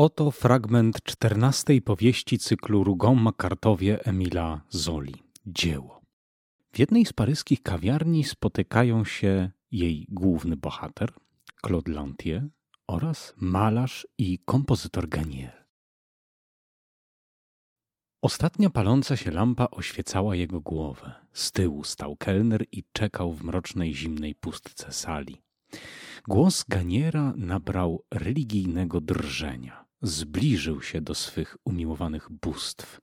Oto fragment czternastej powieści cyklu Rougon-Macartowie Emila Zoli. Dzieło. W jednej z paryskich kawiarni spotykają się jej główny bohater, Claude Lantier, oraz malarz i kompozytor Ganier. Ostatnia paląca się lampa oświecała jego głowę. Z tyłu stał kelner i czekał w mrocznej, zimnej pustce sali. Głos Ganiera nabrał religijnego drżenia. Zbliżył się do swych umiłowanych bóstw,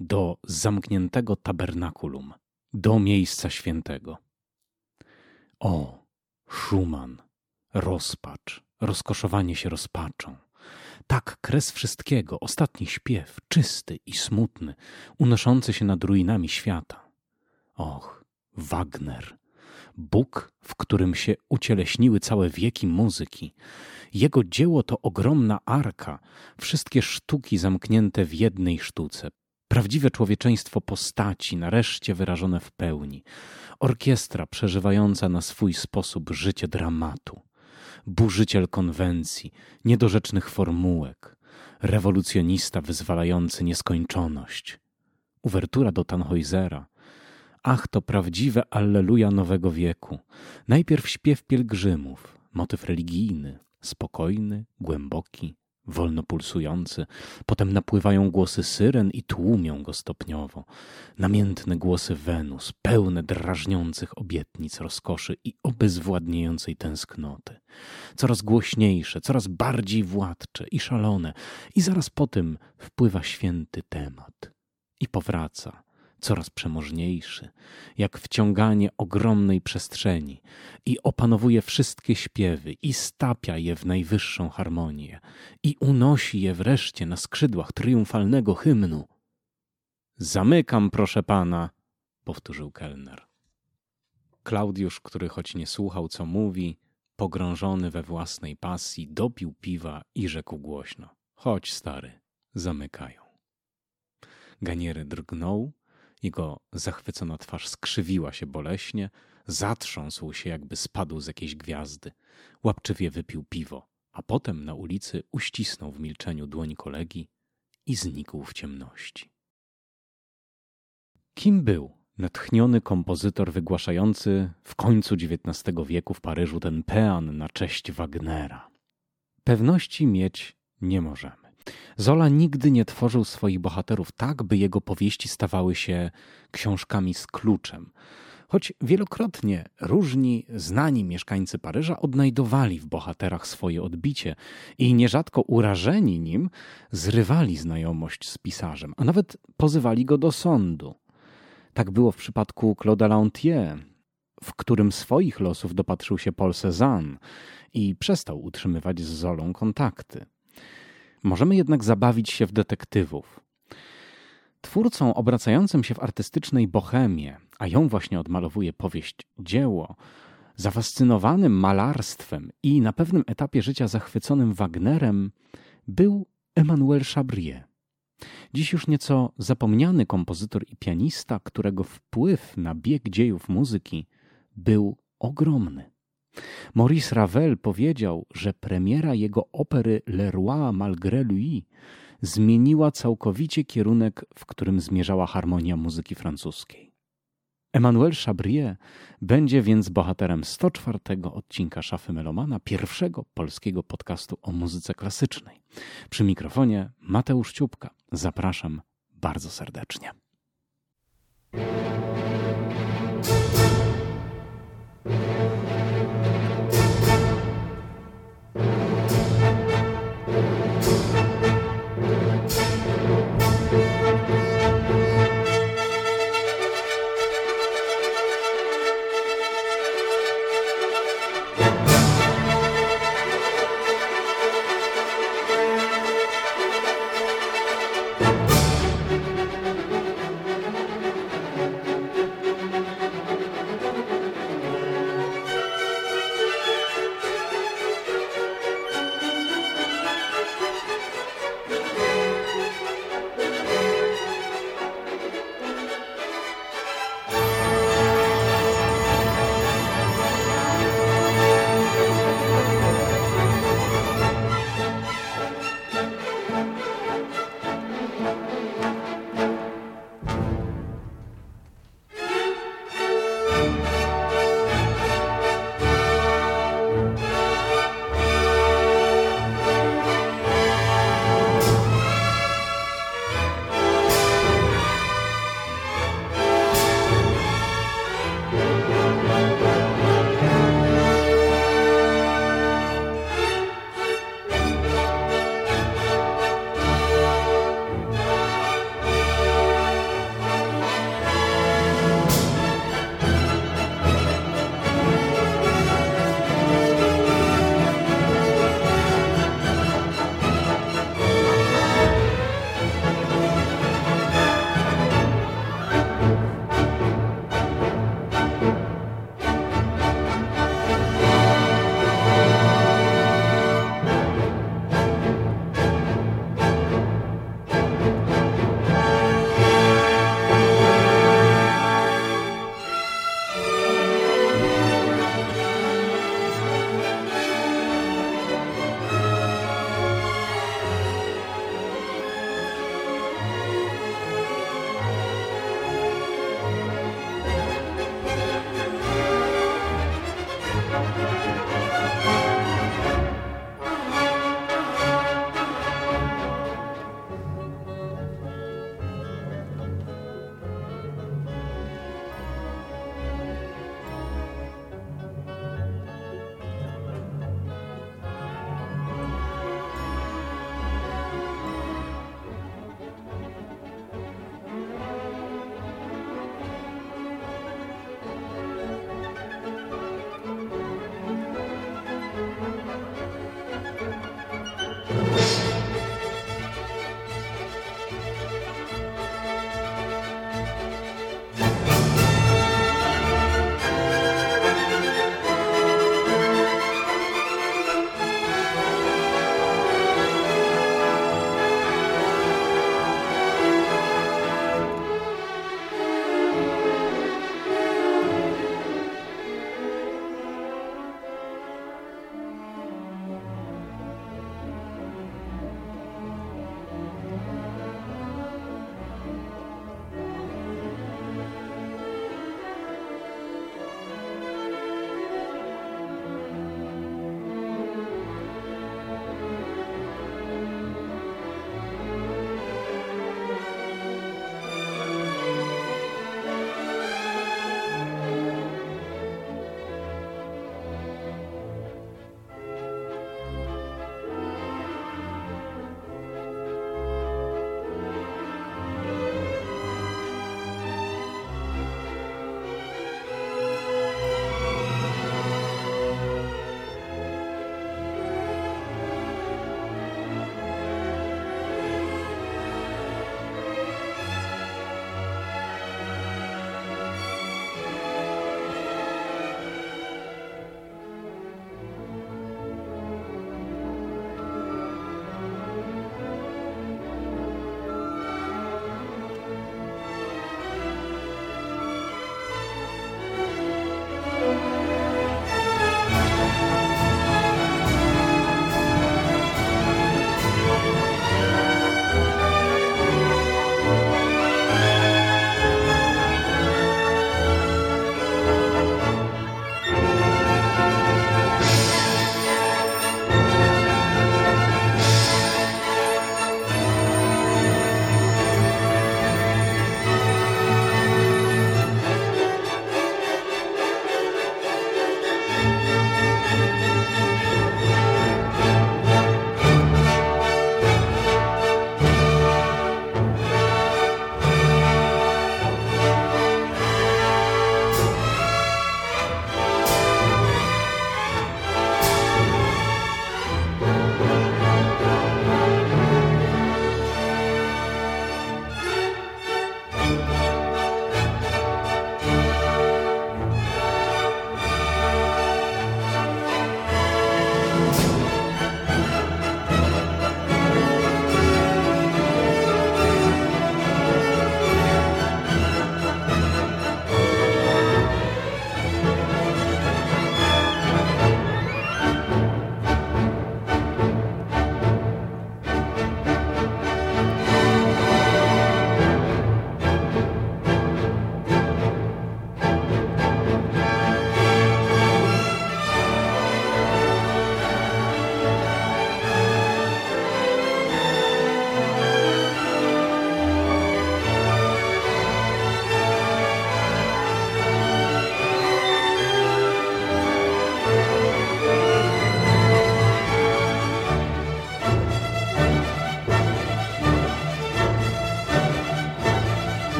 do zamkniętego tabernakulum, do miejsca świętego. O, Schumann, rozpacz, rozkoszowanie się rozpaczą. Tak, kres wszystkiego, ostatni śpiew, czysty i smutny, unoszący się nad ruinami świata. Och, Wagner, Bóg, w którym się ucieleśniły całe wieki muzyki. Jego dzieło to ogromna arka, wszystkie sztuki zamknięte w jednej sztuce. Prawdziwe człowieczeństwo postaci, nareszcie wyrażone w pełni. Orkiestra przeżywająca na swój sposób życie dramatu. Burzyciel konwencji, niedorzecznych formułek. Rewolucjonista wyzwalający nieskończoność. Uwertura do Tannhäusera, Ach, to prawdziwe Alleluja nowego wieku. Najpierw śpiew pielgrzymów, motyw religijny, spokojny, głęboki, wolno pulsujący. Potem napływają głosy syren i tłumią go stopniowo. Namiętne głosy Wenus, pełne drażniących obietnic rozkoszy i obezwładniającej tęsknoty. Coraz głośniejsze, coraz bardziej władcze i szalone. I zaraz po tym wpływa święty temat. I powraca coraz przemożniejszy, jak wciąganie ogromnej przestrzeni i opanowuje wszystkie śpiewy i stapia je w najwyższą harmonię i unosi je wreszcie na skrzydłach triumfalnego hymnu. Zamykam, proszę pana, powtórzył kelner. Klaudiusz, który choć nie słuchał, co mówi, pogrążony we własnej pasji, dopił piwa i rzekł głośno: Chodź, stary, zamykają. Ganiery drgnął, jego zachwycona twarz skrzywiła się boleśnie, zatrząsł się, jakby spadł z jakiejś gwiazdy. Łapczywie wypił piwo, a potem na ulicy uścisnął w milczeniu dłoń kolegi i znikł w ciemności. Kim był natchniony kompozytor wygłaszający w końcu XIX wieku w Paryżu ten pean na cześć Wagnera? Pewności mieć nie możemy. Zola nigdy nie tworzył swoich bohaterów tak, by jego powieści stawały się książkami z kluczem. Choć wielokrotnie różni, znani mieszkańcy Paryża odnajdowali w bohaterach swoje odbicie i nierzadko urażeni nim zrywali znajomość z pisarzem, a nawet pozywali go do sądu. Tak było w przypadku Claude'a Lantier, w którym swoich losów dopatrzył się Paul Cézanne i przestał utrzymywać z Zolą kontakty. Możemy jednak zabawić się w detektywów. Twórcą obracającym się w artystycznej bohemie, a ją właśnie odmalowuje powieść dzieło, zafascynowanym malarstwem i na pewnym etapie życia zachwyconym Wagnerem, był Emmanuel Chabrier. Dziś już nieco zapomniany kompozytor i pianista, którego wpływ na bieg dziejów muzyki był ogromny. Maurice Ravel powiedział, że premiera jego opery Le Roi malgré lui zmieniła całkowicie kierunek, w którym zmierzała harmonia muzyki francuskiej. Emmanuel Chabrier będzie więc bohaterem 104 odcinka Szafy Melomana, pierwszego polskiego podcastu o muzyce klasycznej. Przy mikrofonie Mateusz Ciupka. Zapraszam bardzo serdecznie.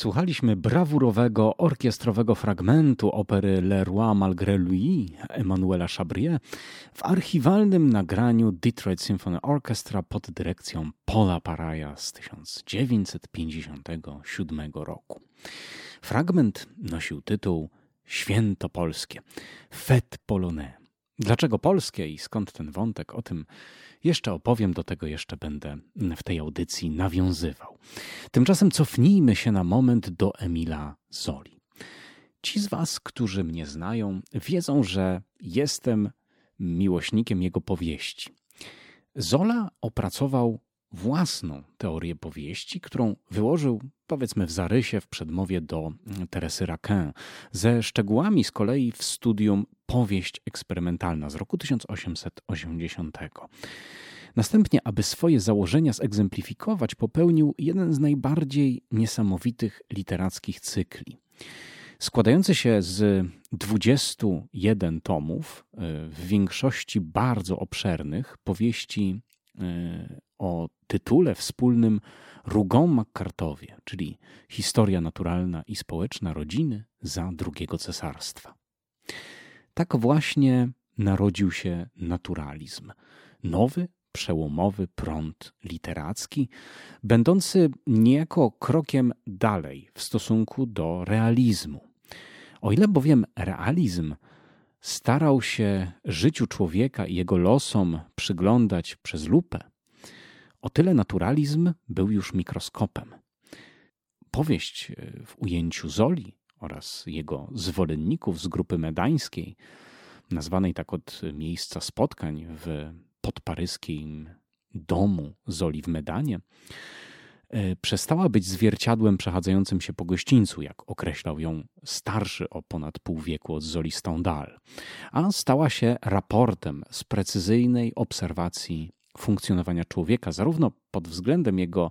Wysłuchaliśmy brawurowego orkiestrowego fragmentu opery Le Roi Malgré Lui Emmanuela Chabrier w archiwalnym nagraniu Detroit Symphony Orchestra pod dyrekcją Paula Paraya z 1957 roku. Fragment nosił tytuł Święto Polskie, Fête Polonais. Dlaczego polskie i skąd ten wątek? O tym jeszcze opowiem, do tego jeszcze będę w tej audycji nawiązywał. Tymczasem cofnijmy się na moment do Emila Zoli. Ci z Was, którzy mnie znają, wiedzą, że jestem miłośnikiem jego powieści. Zola opracował własną teorię powieści, którą wyłożył, powiedzmy, w zarysie w przedmowie do Teresy Raquin, ze szczegółami z kolei w studium Powieść eksperymentalna z roku 1880. Następnie, aby swoje założenia zegzemplifikować, popełnił jeden z najbardziej niesamowitych literackich cykli. Składający się z 21 tomów, e, w większości bardzo obszernych, powieści e, o tytule wspólnym Rougon McCartowie, czyli Historia naturalna i społeczna rodziny za drugiego cesarstwa. Tak właśnie narodził się naturalizm. Nowy, przełomowy prąd literacki, będący niejako krokiem dalej w stosunku do realizmu. O ile bowiem realizm starał się życiu człowieka i jego losom przyglądać przez lupę, o tyle naturalizm był już mikroskopem. Powieść e, w ujęciu Zoli oraz jego zwolenników z grupy medańskiej, nazwanej tak od miejsca spotkań w podparyskim domu Zoli w Medanie, e, przestała być zwierciadłem przechadzającym się po gościńcu, jak określał ją starszy o ponad pół wieku od Zoli Stendhal, a stała się raportem z precyzyjnej obserwacji funkcjonowania człowieka, zarówno pod względem jego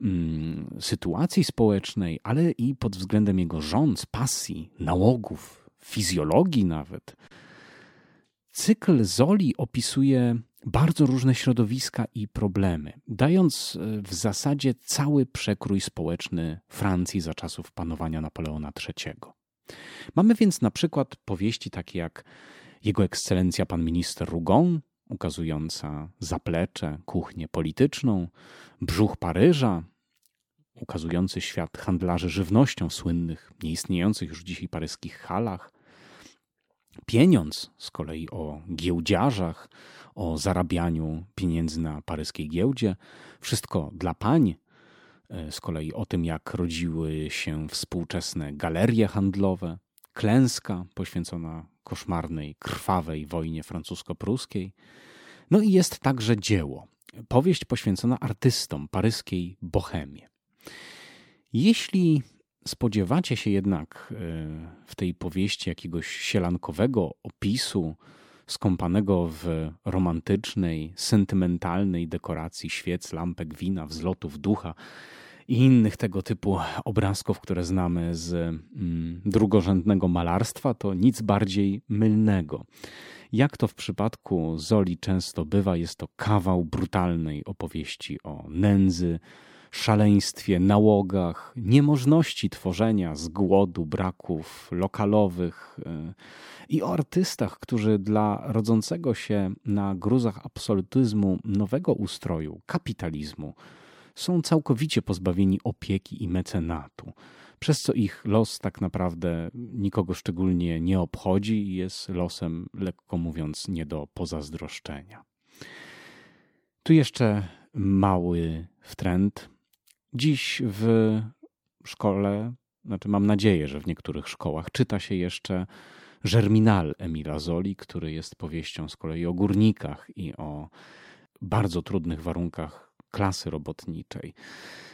mm, sytuacji społecznej, ale i pod względem jego rząd, pasji, nałogów, fizjologii nawet. Cykl Zoli opisuje bardzo różne środowiska i problemy, dając e, w zasadzie cały przekrój społeczny Francji za czasów panowania Napoleona III. Mamy więc na przykład powieści takie jak Jego Ekscelencja Pan Minister Rougon, ukazująca zaplecze, kuchnię polityczną, brzuch Paryża, ukazujący świat handlarzy żywnością w słynnych, nieistniejących już dzisiaj paryskich halach, pieniądz z kolei o giełdziarzach, o zarabianiu pieniędzy na paryskiej giełdzie, wszystko dla pań, e, z kolei o tym, jak rodziły się współczesne galerie handlowe, klęska poświęcona koszmarnej, krwawej wojnie francusko-pruskiej. No i jest także dzieło, powieść poświęcona artystom paryskiej bohemie. Jeśli spodziewacie się jednak e, w tej powieści jakiegoś sielankowego opisu, skąpanego w romantycznej, sentymentalnej dekoracji świec, lampek, wina, wzlotów ducha, i innych tego typu obrazków, które znamy z mm, drugorzędnego malarstwa, to nic bardziej mylnego. Jak to w przypadku Zoli często bywa, jest to kawał brutalnej opowieści o nędzy, szaleństwie, nałogach, niemożności tworzenia z głodu, braków lokalowych y, i o artystach, którzy dla rodzącego się na gruzach absolutyzmu nowego ustroju, kapitalizmu, są całkowicie pozbawieni opieki i mecenatu, przez co ich los tak naprawdę nikogo szczególnie nie obchodzi i jest losem, lekko mówiąc, nie do pozazdroszczenia. Tu jeszcze mały wtręt. Dziś w szkole, znaczy mam nadzieję, że w niektórych szkołach czyta się jeszcze Germinal Emila Zoli, który jest powieścią z kolei o górnikach i o bardzo trudnych warunkach klasy robotniczej.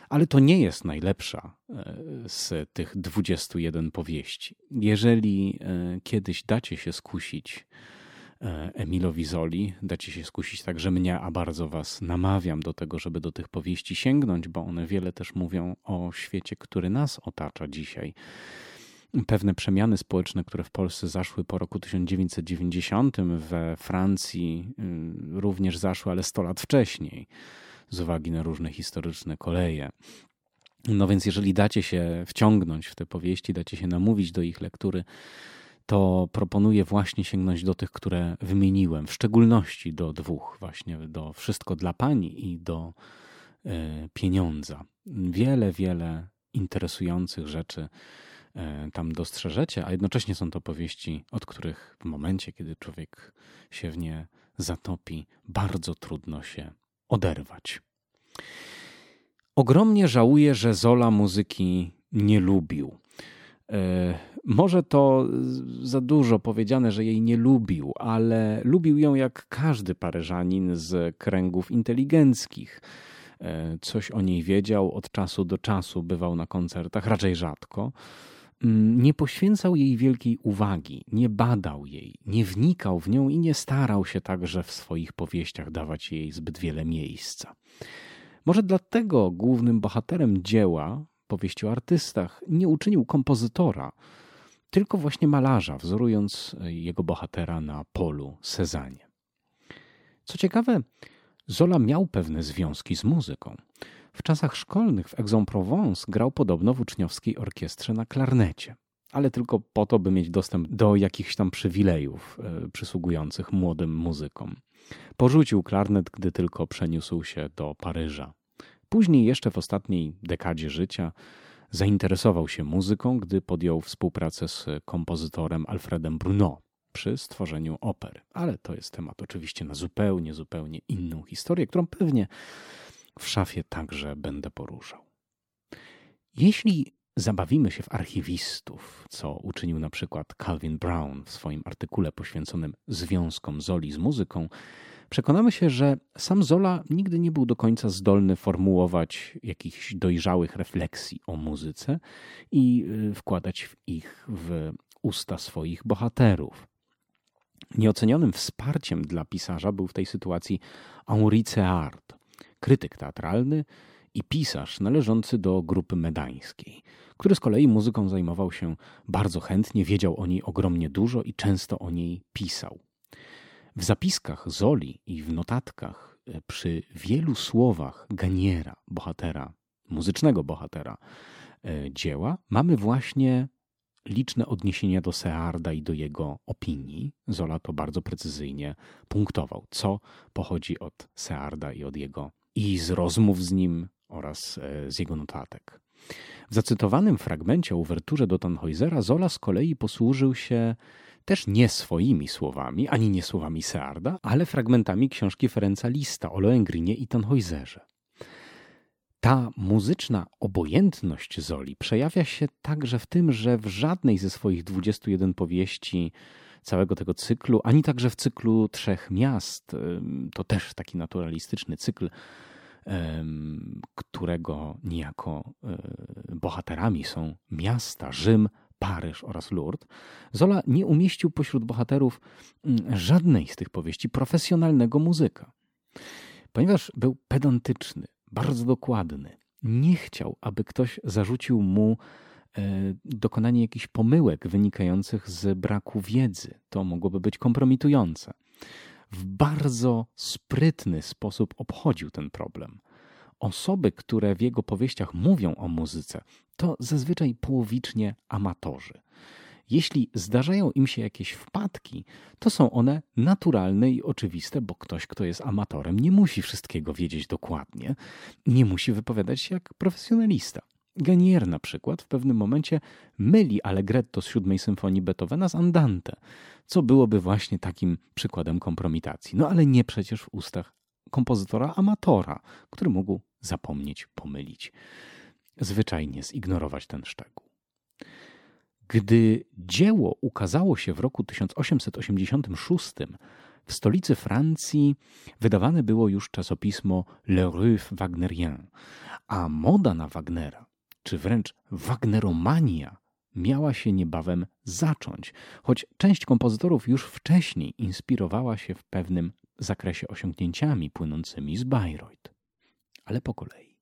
Ale to nie jest najlepsza e, z tych 21 powieści. Jeżeli e, kiedyś dacie się skusić e, Emilowi Zoli, dacie się skusić także mnie, a bardzo was namawiam do tego, żeby do tych powieści sięgnąć, bo one wiele też mówią o świecie, który nas otacza dzisiaj pewne przemiany społeczne, które w Polsce zaszły po roku 1990, we Francji y, również zaszły, ale 100 lat wcześniej z uwagi na różne historyczne koleje. No więc jeżeli dacie się wciągnąć w te powieści, dacie się namówić do ich lektury, to proponuję właśnie sięgnąć do tych, które wymieniłem, w szczególności do dwóch, właśnie do Wszystko dla Pani i do y, Pieniądza. Wiele, wiele interesujących rzeczy y, tam dostrzeżecie, a jednocześnie są to powieści, od których w momencie, kiedy człowiek się w nie zatopi, bardzo trudno się oderwać. Ogromnie żałuję, że Zola muzyki nie lubił. E, może to za dużo powiedziane, że jej nie lubił, ale lubił ją jak każdy Paryżanin z kręgów inteligenckich. E, coś o niej wiedział od czasu do czasu, bywał na koncertach, raczej rzadko. Mm, nie poświęcał jej wielkiej uwagi, nie badał jej, nie wnikał w nią i nie starał się także w swoich powieściach dawać jej zbyt wiele miejsca. Może dlatego głównym bohaterem dzieła, powieści o artystach, nie uczynił kompozytora, tylko właśnie malarza, wzorując jego bohatera na polu Sezanie. Co ciekawe, Zola miał pewne związki z muzyką. W czasach szkolnych w Aix-en-Provence grał podobno w uczniowskiej orkiestrze na klarnecie, ale tylko po to, by mieć dostęp do jakichś tam przywilejów e, przysługujących młodym muzykom. Porzucił klarnet, gdy tylko przeniósł się do Paryża. Później, jeszcze w ostatniej dekadzie życia, zainteresował się muzyką, gdy podjął współpracę z kompozytorem Alfredem Bruno przy stworzeniu opery. Ale to jest temat oczywiście na zupełnie, zupełnie inną historię, którą pewnie w szafie także będę poruszał. Jeśli zabawimy się w archiwistów, co uczynił na przykład Calvin Brown w swoim artykule poświęconym związkom Zoli z muzyką, przekonamy się, że sam Zola nigdy nie był do końca zdolny formułować jakichś dojrzałych refleksji o muzyce i y, wkładać ich w usta swoich bohaterów. Nieocenionym wsparciem dla pisarza był w tej sytuacji Henri Ceart, krytyk teatralny i pisarz należący do grupy medańskiej, który z kolei muzyką zajmował się bardzo chętnie, wiedział o niej ogromnie dużo i często o niej pisał. W zapiskach Zoli i w notatkach e, przy wielu słowach Ganiera, bohatera, muzycznego bohatera e, dzieła, mamy właśnie liczne odniesienia do Searda i do jego opinii. Zola to bardzo precyzyjnie punktował, co pochodzi od Searda i od jego i z rozmów z nim oraz e, z jego notatek. W zacytowanym fragmencie uwerturze do Tannhäusera Zola z kolei posłużył się też nie swoimi słowami, ani nie słowami Searda, ale fragmentami książki Ferenca Lista o Lohengrinie i Tannhäuserze. Ta muzyczna obojętność Zoli przejawia się także w tym, że w żadnej ze swoich 21 powieści całego tego cyklu, ani także w cyklu Trzech Miast, to też taki naturalistyczny cykl, którego niejako e, bohaterami są miasta, Rzym, Paryż oraz Lourdes, Zola nie umieścił pośród bohaterów żadnej z tych powieści profesjonalnego muzyka. Ponieważ był pedantyczny, bardzo dokładny, nie chciał, aby ktoś zarzucił mu dokonanie jakichś pomyłek wynikających z braku wiedzy. To mogłoby być kompromitujące. W bardzo sprytny sposób obchodził ten problem osoby, które w jego powieściach mówią o muzyce, to zazwyczaj połowicznie amatorzy. Jeśli zdarzają im się jakieś wpadki, to są one naturalne i oczywiste, bo ktoś, kto jest amatorem, nie musi wszystkiego wiedzieć dokładnie, nie musi wypowiadać się jak profesjonalista. Ganier na przykład w pewnym momencie myli Allegretto z siódmej symfonii Beethovena z Andante, co byłoby właśnie takim przykładem kompromitacji. No ale nie przecież w ustach kompozytora amatora, który mógł zapomnieć, pomylić, zwyczajnie zignorować ten szczegół. Gdy dzieło ukazało się w roku 1886, w stolicy Francji wydawane było już czasopismo Le Rue Wagnerien, a moda na Wagnera, czy wręcz Wagneromania, miała się niebawem zacząć, choć część kompozytorów już wcześniej inspirowała się w pewnym zakresie osiągnięciami płynącymi z Bayreuth ale po kolei.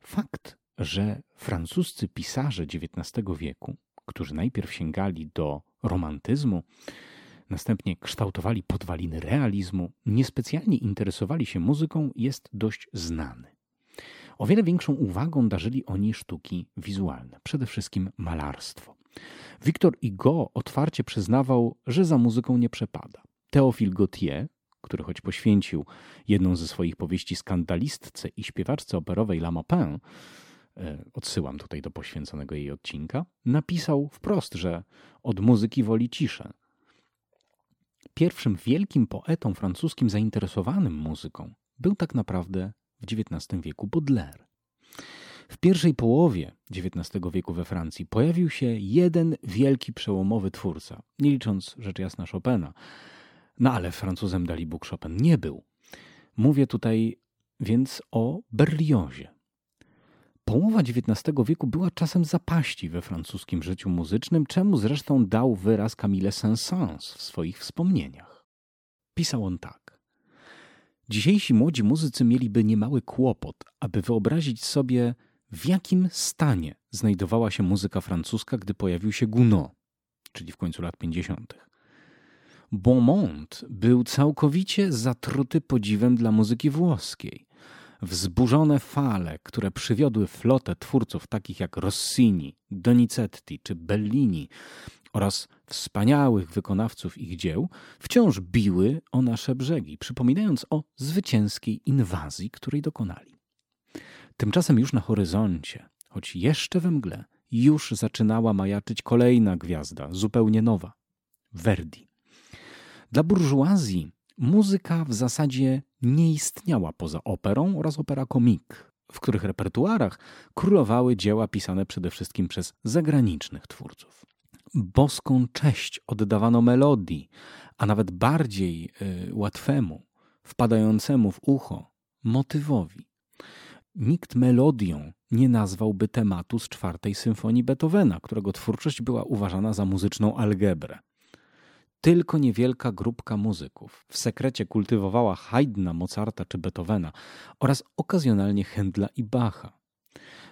Fakt, że francuscy pisarze XIX wieku, którzy najpierw sięgali do romantyzmu, następnie kształtowali podwaliny realizmu, niespecjalnie interesowali się muzyką, jest dość znany. O wiele większą uwagą darzyli oni sztuki wizualne, przede wszystkim malarstwo. Wiktor Hugo otwarcie przyznawał, że za muzyką nie przepada. Théophile Gautier, który choć poświęcił jedną ze swoich powieści skandalistce i śpiewaczce operowej La Maupin, e, odsyłam tutaj do poświęconego jej odcinka, napisał wprost, że od muzyki woli ciszę. Pierwszym wielkim poetą francuskim zainteresowanym muzyką był tak naprawdę w XIX wieku Baudelaire. W pierwszej połowie XIX wieku we Francji pojawił się jeden wielki przełomowy twórca, nie licząc rzecz jasna Chopina. No ale Francuzem Dalibóg Chopin nie był. Mówię tutaj więc o Berliozie. Połowa XIX wieku była czasem zapaści we francuskim życiu muzycznym, czemu zresztą dał wyraz Camille Saint-Saëns w swoich wspomnieniach. Pisał on tak. Dzisiejsi młodzi muzycy mieliby niemały kłopot, aby wyobrazić sobie, w jakim stanie znajdowała się muzyka francuska, gdy pojawił się Gounod, czyli w końcu lat 50. Beaumont był całkowicie zatruty podziwem dla muzyki włoskiej. Wzburzone fale, które przywiodły flotę twórców takich jak Rossini, Donizetti czy Bellini oraz wspaniałych wykonawców ich dzieł, wciąż biły o nasze brzegi, przypominając o zwycięskiej inwazji, której dokonali. Tymczasem już na horyzoncie, choć jeszcze we mgle, już zaczynała majaczyć kolejna gwiazda, zupełnie nowa Verdi. Dla burżuazji muzyka w zasadzie nie istniała poza operą oraz opera komik, w których repertuarach królowały dzieła pisane przede wszystkim przez zagranicznych twórców. Boską cześć oddawano melodii, a nawet bardziej y, łatwemu, wpadającemu w ucho motywowi. Nikt melodią nie nazwałby tematu z czwartej symfonii Beethovena, którego twórczość była uważana za muzyczną algebrę. Tylko niewielka grupka muzyków w sekrecie kultywowała Haydna, Mozarta czy Beethovena oraz okazjonalnie Händla i Bacha.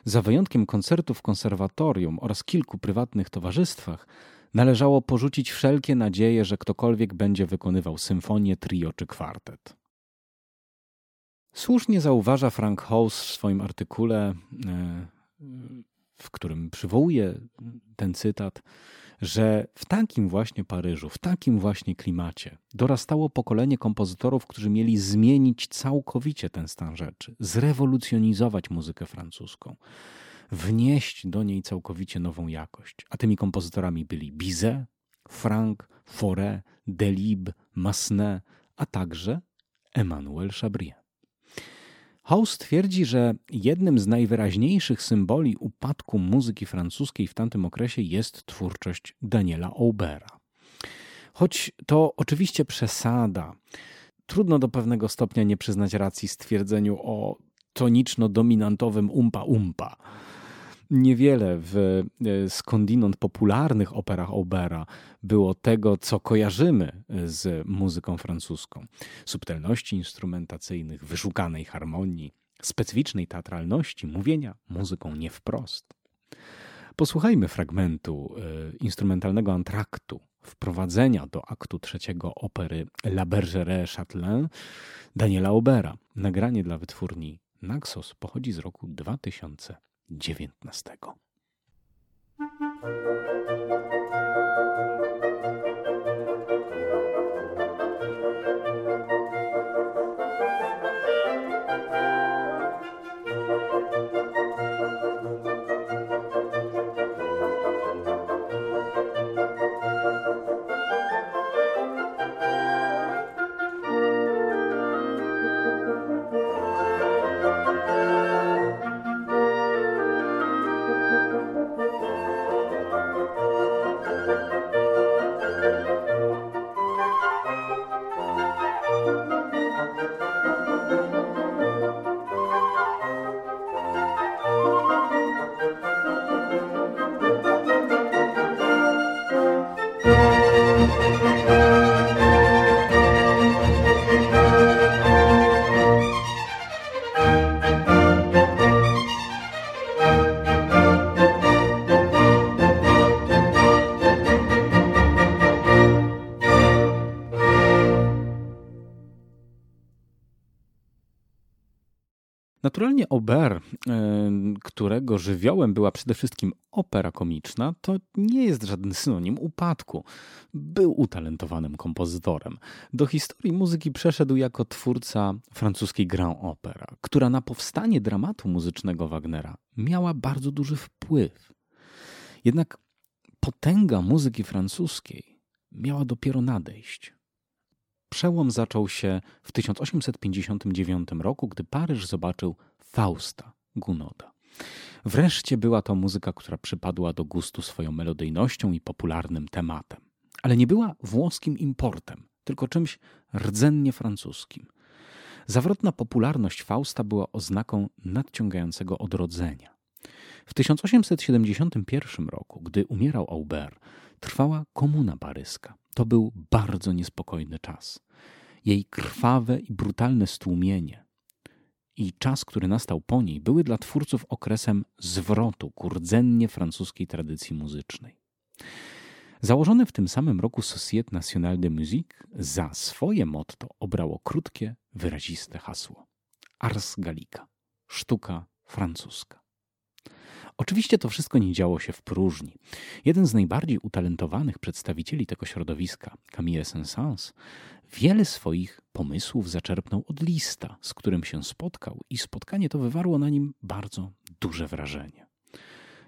Za wyjątkiem koncertów w konserwatorium oraz kilku prywatnych towarzystwach, należało porzucić wszelkie nadzieje, że ktokolwiek będzie wykonywał symfonię, trio czy kwartet. Słusznie zauważa Frank House w swoim artykule, e, w którym przywołuje ten cytat, że w takim właśnie Paryżu, w takim właśnie klimacie dorastało pokolenie kompozytorów, którzy mieli zmienić całkowicie ten stan rzeczy, zrewolucjonizować muzykę francuską, wnieść do niej całkowicie nową jakość. A tymi kompozytorami byli Bizet, Franck, Fauré, Delibes, Massenet, a także Emmanuel Chabrier. House twierdzi, że jednym z najwyraźniejszych symboli upadku muzyki francuskiej w tamtym okresie jest twórczość Daniela Aubera. Choć to oczywiście przesada, trudno do pewnego stopnia nie przyznać racji stwierdzeniu o toniczno-dominantowym umpa-umpa niewiele w e, skądinąd popularnych operach Aubera było tego, co kojarzymy z muzyką francuską. Subtelności instrumentacyjnych, wyszukanej harmonii, specyficznej teatralności, mówienia muzyką nie wprost. Posłuchajmy fragmentu e, instrumentalnego antraktu wprowadzenia do aktu trzeciego opery La Bergerac Châtelain Daniela Aubera. Nagranie dla wytwórni Naxos pochodzi z roku 2000 dziewiętnastego. Naturalnie Ober, którego żywiołem była przede wszystkim opera komiczna, to nie jest żaden synonim upadku. Był utalentowanym kompozytorem. Do historii muzyki przeszedł jako twórca francuskiej Grand Opera, która na powstanie dramatu muzycznego Wagnera miała bardzo duży wpływ. Jednak potęga muzyki francuskiej miała dopiero nadejść. Przełom zaczął się w 1859 roku, gdy Paryż zobaczył Fausta Gunoda. Wreszcie była to muzyka, która przypadła do gustu swoją melodyjnością i popularnym tematem. Ale nie była włoskim importem, tylko czymś rdzennie francuskim. Zawrotna popularność Fausta była oznaką nadciągającego odrodzenia. W 1871 roku, gdy umierał Aubert, trwała komuna paryska. To był bardzo niespokojny czas. Jej krwawe i brutalne stłumienie i czas, który nastał po niej, były dla twórców okresem zwrotu ku rdzennie francuskiej tradycji muzycznej. Założone w tym samym roku Société Nationale de Musique za swoje motto obrało krótkie, wyraziste hasło: Ars Gallica sztuka francuska. Oczywiście to wszystko nie działo się w próżni. Jeden z najbardziej utalentowanych przedstawicieli tego środowiska, Camille Saint-Saëns, wiele swoich pomysłów zaczerpnął od lista, z którym się spotkał, i spotkanie to wywarło na nim bardzo duże wrażenie.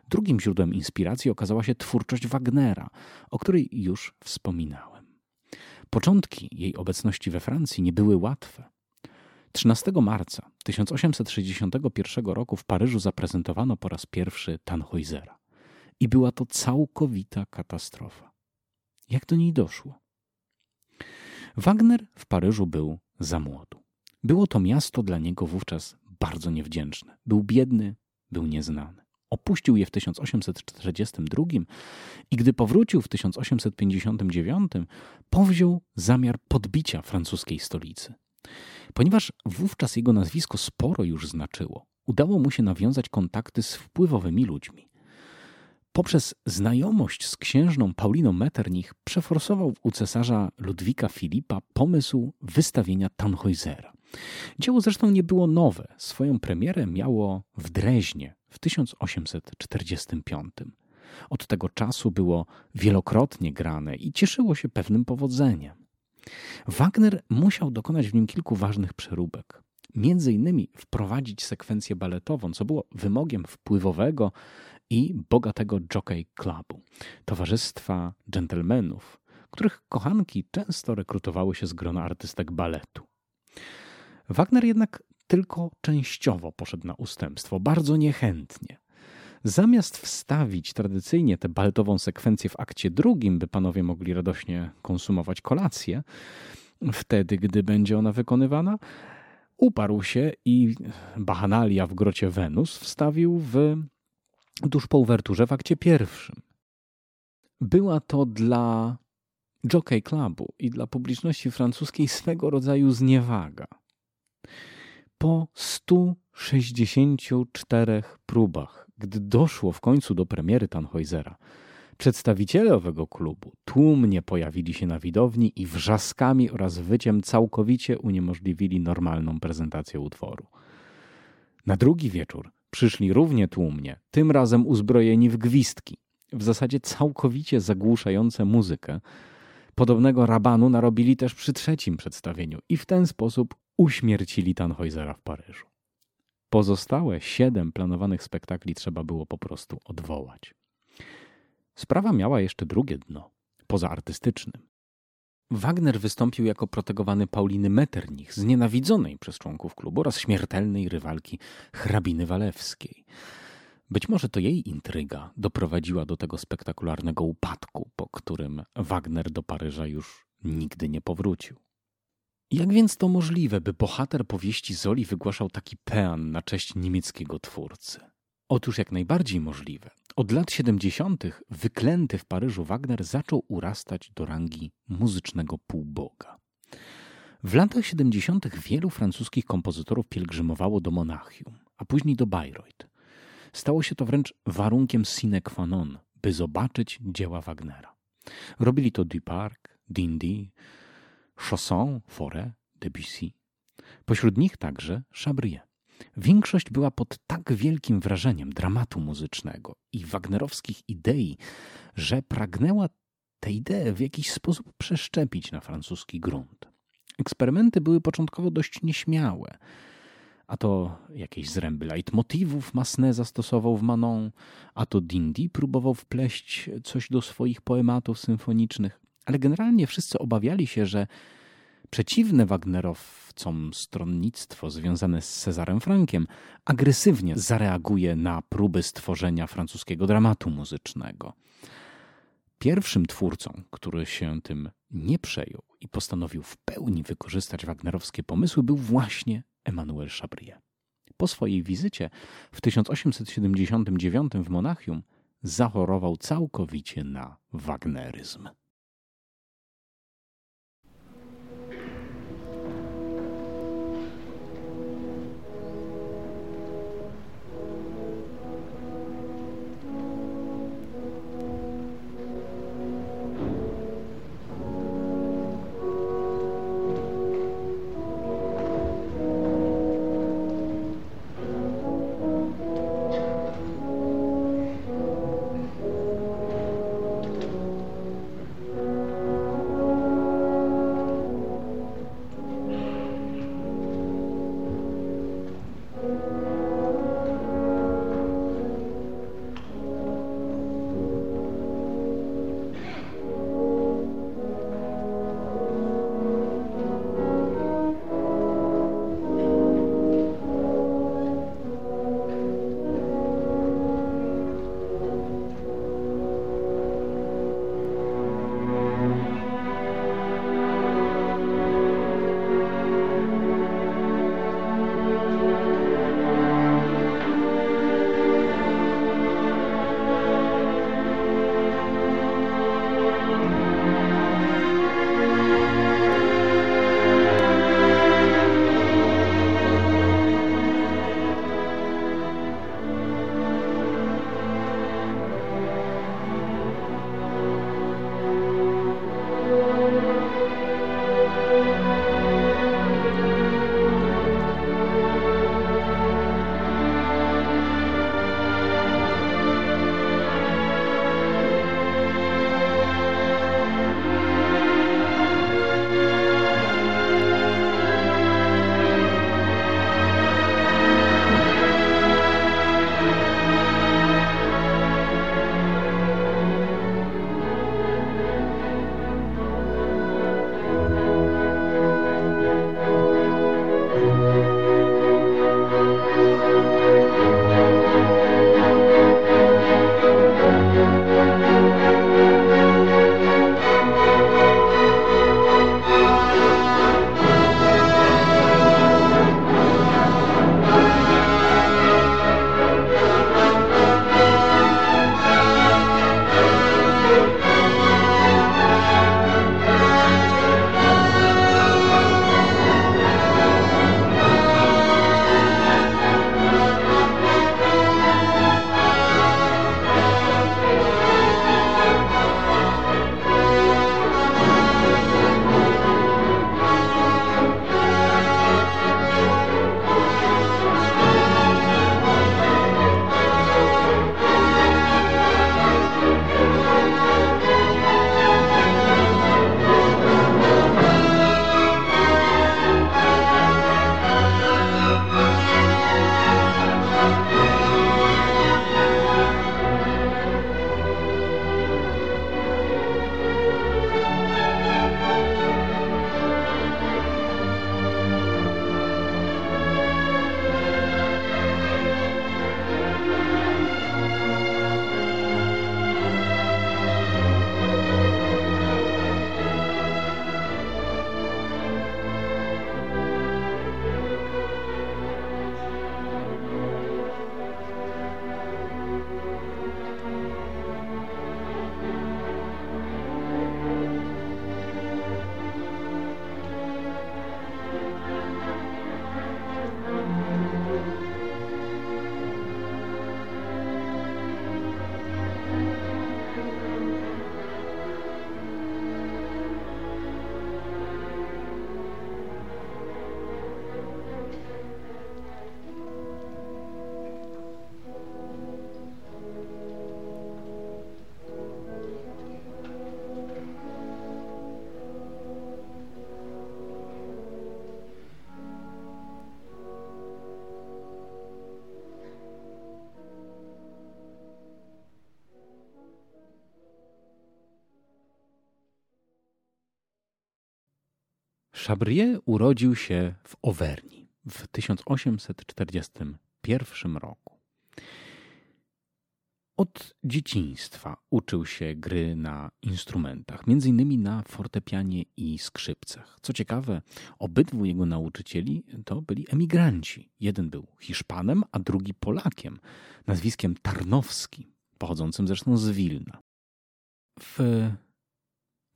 Drugim źródłem inspiracji okazała się twórczość Wagnera, o której już wspominałem. Początki jej obecności we Francji nie były łatwe. 13 marca 1861 roku w Paryżu zaprezentowano po raz pierwszy Tannhäusera. I była to całkowita katastrofa. Jak do niej doszło? Wagner w Paryżu był za młodu. Było to miasto dla niego wówczas bardzo niewdzięczne. Był biedny, był nieznany. Opuścił je w 1842 i gdy powrócił w 1859, powziął zamiar podbicia francuskiej stolicy. Ponieważ wówczas jego nazwisko sporo już znaczyło, udało mu się nawiązać kontakty z wpływowymi ludźmi. Poprzez znajomość z księżną Pauliną Metternich przeforsował u cesarza Ludwika Filipa pomysł wystawienia Tannhäusera. Dzieło zresztą nie było nowe. Swoją premierę miało w Dreźnie w 1845. Od tego czasu było wielokrotnie grane i cieszyło się pewnym powodzeniem. Wagner musiał dokonać w nim kilku ważnych przeróbek. Między innymi wprowadzić sekwencję baletową, co było wymogiem wpływowego i bogatego jockey clubu, towarzystwa dżentelmenów, których kochanki często rekrutowały się z grona artystek baletu. Wagner jednak tylko częściowo poszedł na ustępstwo, bardzo niechętnie. Zamiast wstawić tradycyjnie tę baletową sekwencję w akcie drugim, by panowie mogli radośnie konsumować kolację, wtedy, gdy będzie ona wykonywana, uparł się i Bachanalia w grocie Wenus wstawił w tuż po uwerturze w akcie pierwszym. Była to dla Jockey Clubu i dla publiczności francuskiej swego rodzaju zniewaga. Po 164 próbach, gdy doszło w końcu do premiery Tannhäusera, przedstawiciele owego klubu tłumnie pojawili się na widowni i wrzaskami oraz wyciem całkowicie uniemożliwili normalną prezentację utworu. Na drugi wieczór przyszli równie tłumnie, tym razem uzbrojeni w gwizdki, w zasadzie całkowicie zagłuszające muzykę. Podobnego rabanu narobili też przy trzecim przedstawieniu i w ten sposób uśmiercili Tannhäusera w Paryżu. Pozostałe siedem planowanych spektakli trzeba było po prostu odwołać. Sprawa miała jeszcze drugie dno, poza artystycznym. Wagner wystąpił jako protegowany Pauliny Metternich, znienawidzonej przez członków klubu oraz śmiertelnej rywalki hrabiny Walewskiej. Być może to jej intryga doprowadziła do tego spektakularnego upadku, po którym Wagner do Paryża już nigdy nie powrócił. Jak więc to możliwe, by bohater powieści Zoli wygłaszał taki pean na cześć niemieckiego twórcy? Otóż jak najbardziej możliwe. Od lat 70. wyklęty w Paryżu Wagner zaczął urastać do rangi muzycznego półboga. W latach 70. wielu francuskich kompozytorów pielgrzymowało do Monachium, a później do Bayreuth. Stało się to wręcz warunkiem sine qua non, by zobaczyć dzieła Wagnera. Robili to Duparc, Dindy, Chausson, Fauré, Debussy. Pośród nich także Chabrier. Większość była pod tak wielkim wrażeniem dramatu muzycznego i wagnerowskich idei, że pragnęła tę ideę w jakiś sposób przeszczepić na francuski grunt. Eksperymenty były początkowo dość nieśmiałe. A to jakieś zręby leitmotivów Masne zastosował w Manon, a to Dindy próbował wpleść coś do swoich poematów symfonicznych. Ale generalnie wszyscy obawiali się, że przeciwne Wagnerowcom stronnictwo związane z Cezarem Frankiem agresywnie zareaguje na próby stworzenia francuskiego dramatu muzycznego. Pierwszym twórcą, który się tym nie przejął i postanowił w pełni wykorzystać wagnerowskie pomysły, był właśnie Emmanuel Chabrier. Po swojej wizycie w 1879 w Monachium zachorował całkowicie na wagneryzm. Chabrier urodził się w Auvergne w 1841 roku. Od dzieciństwa uczył się gry na instrumentach, między innymi na fortepianie i skrzypcach. Co ciekawe, obydwu jego nauczycieli to byli emigranci. Jeden był Hiszpanem, a drugi Polakiem, nazwiskiem Tarnowski, pochodzącym zresztą z Wilna. W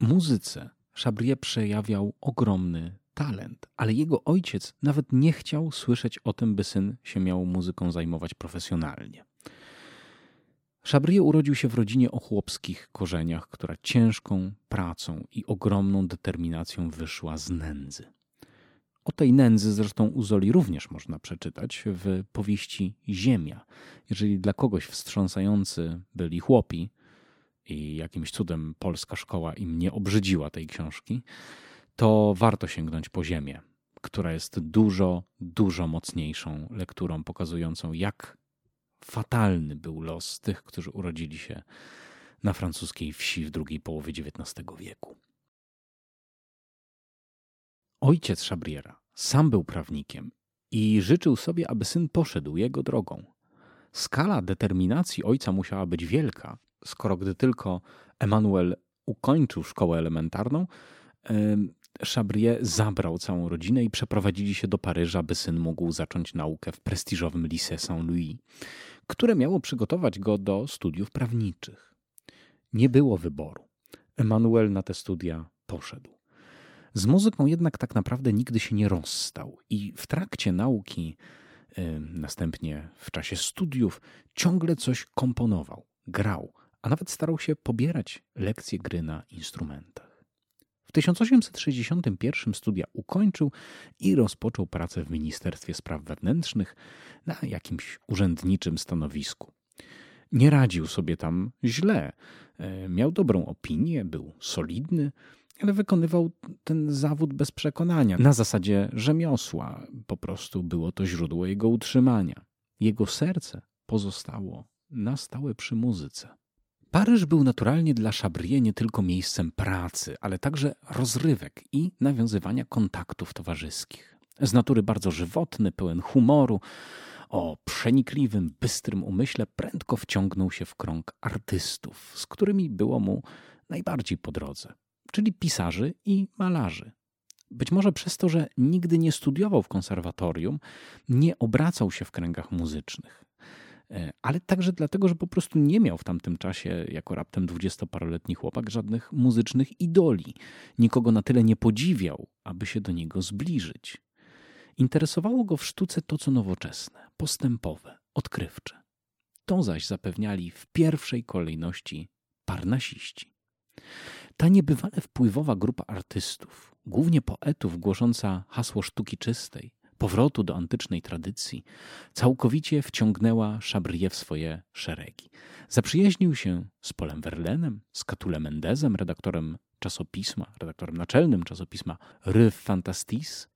muzyce Chabrier przejawiał ogromny talent, ale jego ojciec nawet nie chciał słyszeć o tym, by syn się miał muzyką zajmować profesjonalnie. Chabrier urodził się w rodzinie o chłopskich korzeniach, która ciężką pracą i ogromną determinacją wyszła z nędzy. O tej nędzy zresztą u Zoli również można przeczytać w powieści Ziemia. Jeżeli dla kogoś wstrząsający byli chłopi i jakimś cudem polska szkoła im nie obrzydziła tej książki, to warto sięgnąć po Ziemię, która jest dużo, dużo mocniejszą lekturą pokazującą, jak fatalny był los tych, którzy urodzili się na francuskiej wsi w drugiej połowie XIX wieku. Ojciec Chabriera sam był prawnikiem i życzył sobie, aby syn poszedł jego drogą. Skala determinacji ojca musiała być wielka, skoro gdy tylko Emanuel ukończył szkołę elementarną, Chabrier zabrał całą rodzinę i przeprowadzili się do Paryża, by syn mógł zacząć naukę w prestiżowym Lycée Saint-Louis, które miało przygotować go do studiów prawniczych. Nie było wyboru. Emanuel na te studia poszedł. Z muzyką jednak tak naprawdę nigdy się nie rozstał i w trakcie nauki, następnie w czasie studiów, ciągle coś komponował, grał, a nawet starał się pobierać lekcje gry na instrumentach. W 1861 studia ukończył i rozpoczął pracę w Ministerstwie Spraw Wewnętrznych na jakimś urzędniczym stanowisku. Nie radził sobie tam źle. E, miał dobrą opinię, był solidny, ale wykonywał ten zawód bez przekonania, na zasadzie rzemiosła. Po prostu było to źródło jego utrzymania. Jego serce pozostało na stałe przy muzyce. Paryż był naturalnie dla Chabrier nie tylko miejscem pracy, ale także rozrywek i nawiązywania kontaktów towarzyskich. Z natury bardzo żywotny, pełen humoru, o przenikliwym, bystrym umyśle prędko wciągnął się w krąg artystów, z którymi było mu najbardziej po drodze, czyli pisarzy i malarzy. Być może przez to, że nigdy nie studiował w konserwatorium, nie obracał się w kręgach muzycznych. E, ale także dlatego, że po prostu nie miał w tamtym czasie, jako raptem dwudziestoparoletni chłopak, żadnych muzycznych idoli. Nikogo na tyle nie podziwiał, aby się do niego zbliżyć. Interesowało go w sztuce to, co nowoczesne, postępowe, odkrywcze. To zaś zapewniali w pierwszej kolejności parnasiści. Ta niebywale wpływowa grupa artystów, głównie poetów głosząca hasło sztuki czystej, powrotu do antycznej tradycji, całkowicie wciągnęła Chabrier w swoje szeregi. Zaprzyjaźnił się z Polem Verlenem, z Catulem Mendezem, redaktorem czasopisma, redaktorem naczelnym czasopisma Rue Fantastis.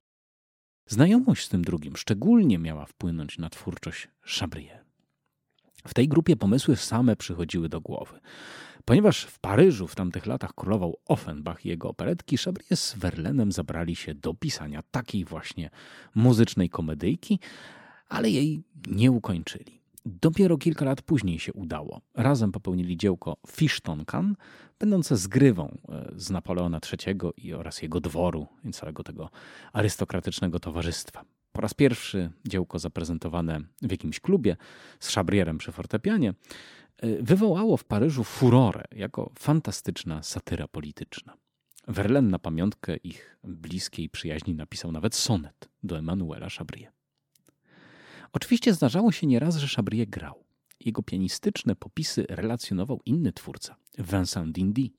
Znajomość z tym drugim szczególnie miała wpłynąć na twórczość Chabrier. W tej grupie pomysły same przychodziły do głowy. Ponieważ w Paryżu w tamtych latach królował Offenbach i jego operetki, Chabrier z Verlenem zabrali się do pisania takiej właśnie muzycznej komedyjki, ale jej nie ukończyli. Dopiero kilka lat później się udało. Razem popełnili dziełko Fisztonkan, będące zgrywą e, z Napoleona III i oraz jego dworu i całego tego arystokratycznego towarzystwa. Po raz pierwszy dziełko zaprezentowane w jakimś klubie z Chabrierem przy fortepianie wywołało w Paryżu furorę jako fantastyczna satyra polityczna. Verlaine na pamiątkę ich bliskiej przyjaźni napisał nawet sonet do Emanuela Chabrier. Oczywiście zdarzało się nieraz, że Chabrier grał. Jego pianistyczne popisy relacjonował inny twórca, Vincent Dindy.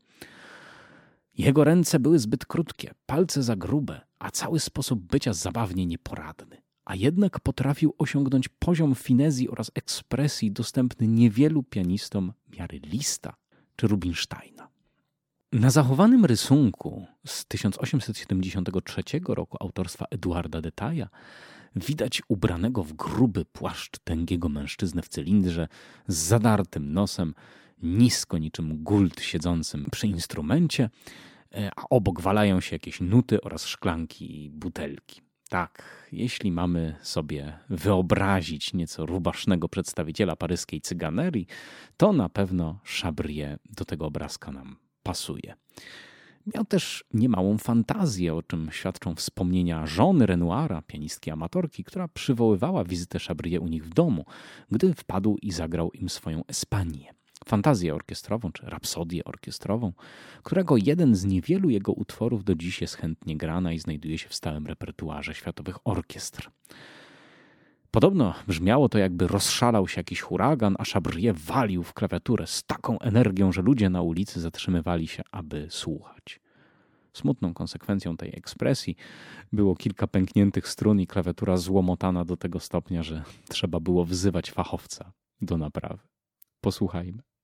Jego ręce były zbyt krótkie, palce za grube, a cały sposób bycia zabawnie nieporadny a jednak potrafił osiągnąć poziom finezji oraz ekspresji dostępny niewielu pianistom miary Lista czy Rubinsteina. Na zachowanym rysunku z 1873 roku autorstwa Eduarda Detaja widać ubranego w gruby płaszcz tęgiego mężczyznę w cylindrze z zadartym nosem, nisko niczym gult siedzącym przy instrumencie, e, a obok walają się jakieś nuty oraz szklanki i butelki. Tak, jeśli mamy sobie wyobrazić nieco rubasznego przedstawiciela paryskiej cyganerii, to na pewno Chabrie do tego obrazka nam pasuje. Miał też niemałą fantazję, o czym świadczą wspomnienia żony Renoira, pianistki amatorki, która przywoływała wizytę Chabrie u nich w domu, gdy wpadł i zagrał im swoją Espanię. Fantazję orkiestrową czy rapsodię orkiestrową, którego jeden z niewielu jego utworów do dziś jest chętnie grana i znajduje się w stałym repertuarze światowych orkiestr. Podobno brzmiało to, jakby rozszalał się jakiś huragan, a Chabrie walił w klawiaturę z taką energią, że ludzie na ulicy zatrzymywali się, aby słuchać. Smutną konsekwencją tej ekspresji było kilka pękniętych strun i klawiatura złomotana do tego stopnia, że trzeba było wzywać fachowca do naprawy. Posłuchajmy.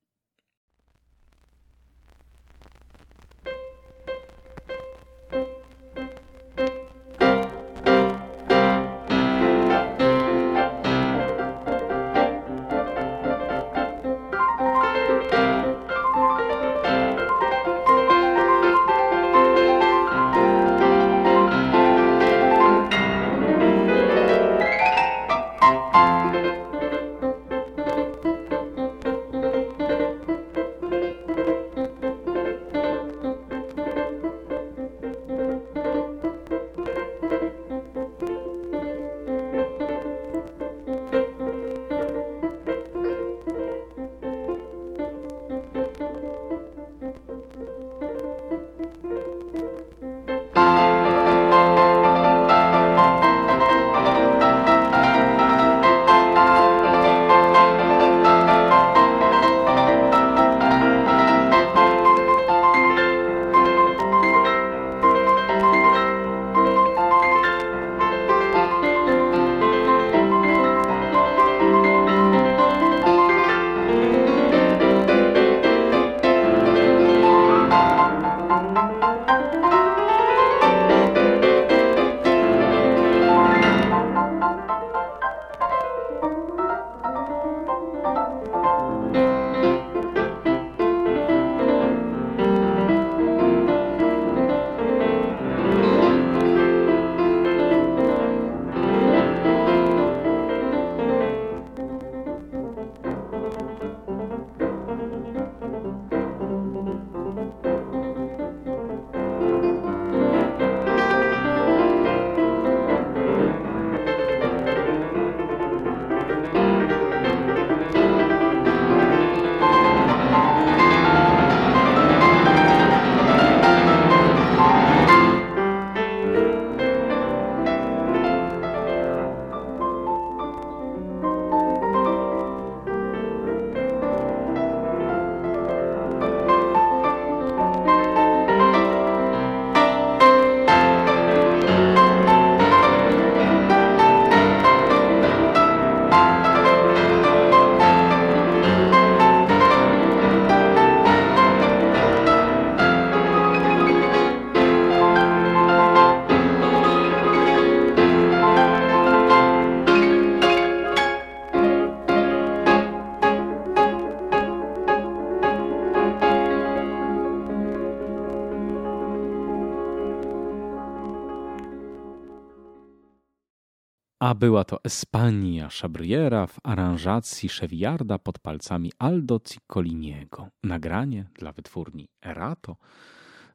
Była to Espania Chabriera w aranżacji Cheviarda pod palcami Aldo Ciccoliniego. Nagranie dla wytwórni Erato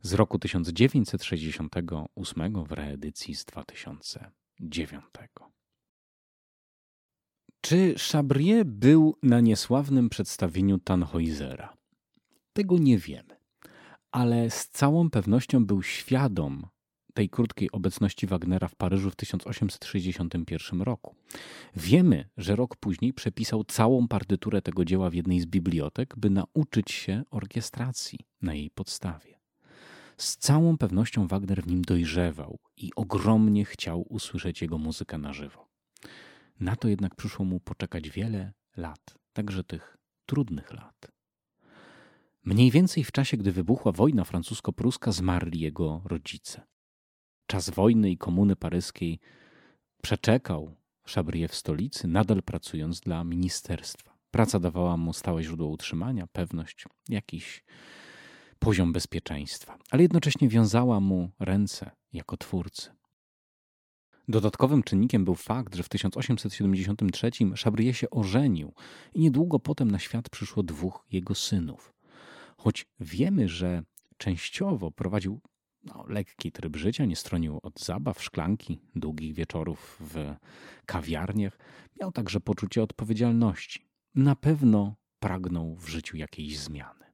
z roku 1968 w reedycji z 2009. Czy Chabrier był na niesławnym przedstawieniu Tannhäusera? Tego nie wiemy, ale z całą pewnością był świadom tej krótkiej obecności Wagnera w Paryżu w 1861 roku. Wiemy, że rok później przepisał całą partyturę tego dzieła w jednej z bibliotek, by nauczyć się orkiestracji na jej podstawie. Z całą pewnością Wagner w nim dojrzewał i ogromnie chciał usłyszeć jego muzykę na żywo. Na to jednak przyszło mu poczekać wiele lat, także tych trudnych lat. Mniej więcej w czasie, gdy wybuchła wojna francusko-pruska, zmarli jego rodzice czas wojny i komuny paryskiej przeczekał Szabrie w stolicy, nadal pracując dla ministerstwa. Praca dawała mu stałe źródło utrzymania, pewność, jakiś poziom bezpieczeństwa, ale jednocześnie wiązała mu ręce jako twórcy. Dodatkowym czynnikiem był fakt, że w 1873 Chabrier się ożenił i niedługo potem na świat przyszło dwóch jego synów. Choć wiemy, że częściowo prowadził no, lekki tryb życia, nie stronił od zabaw, szklanki, długich wieczorów w kawiarniach, miał także poczucie odpowiedzialności. Na pewno pragnął w życiu jakiejś zmiany.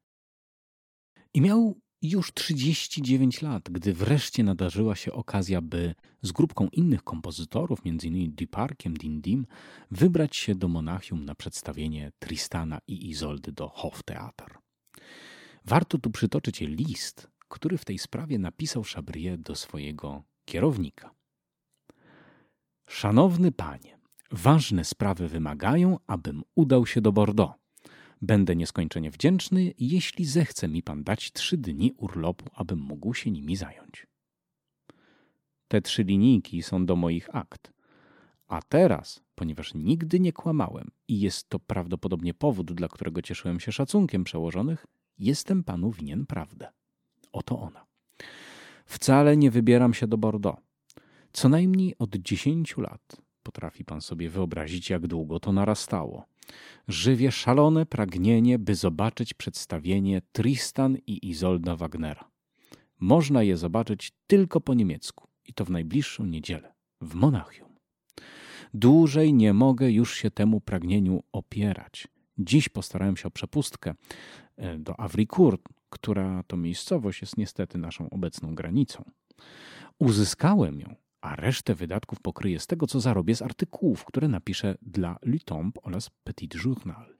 I miał już 39 lat, gdy wreszcie nadarzyła się okazja, by z grupką innych kompozytorów, m.in. Duparkiem, Dindim, wybrać się do Monachium na przedstawienie Tristana i Izoldy do Hoftheater. Warto tu przytoczyć list, który w tej sprawie napisał Chabrier do swojego kierownika. Szanowny panie, ważne sprawy wymagają, abym udał się do Bordeaux. Będę nieskończenie wdzięczny, jeśli zechce mi pan dać trzy dni urlopu, abym mógł się nimi zająć. Te trzy linijki są do moich akt. A teraz, ponieważ nigdy nie kłamałem i jest to prawdopodobnie powód, dla którego cieszyłem się szacunkiem przełożonych, jestem panu winien prawdę. Oto ona. Wcale nie wybieram się do Bordeaux. Co najmniej od dziesięciu lat. Potrafi pan sobie wyobrazić, jak długo to narastało. Żywie szalone pragnienie, by zobaczyć przedstawienie Tristan i Izolda Wagnera. Można je zobaczyć tylko po niemiecku i to w najbliższą niedzielę w Monachium. Dłużej nie mogę już się temu pragnieniu opierać. Dziś postarałem się o przepustkę e, do Avricourt, która to miejscowość jest niestety naszą obecną granicą. Uzyskałem ją a resztę wydatków pokryję z tego, co zarobię z artykułów, które napiszę dla Lutombe oraz Petit Journal.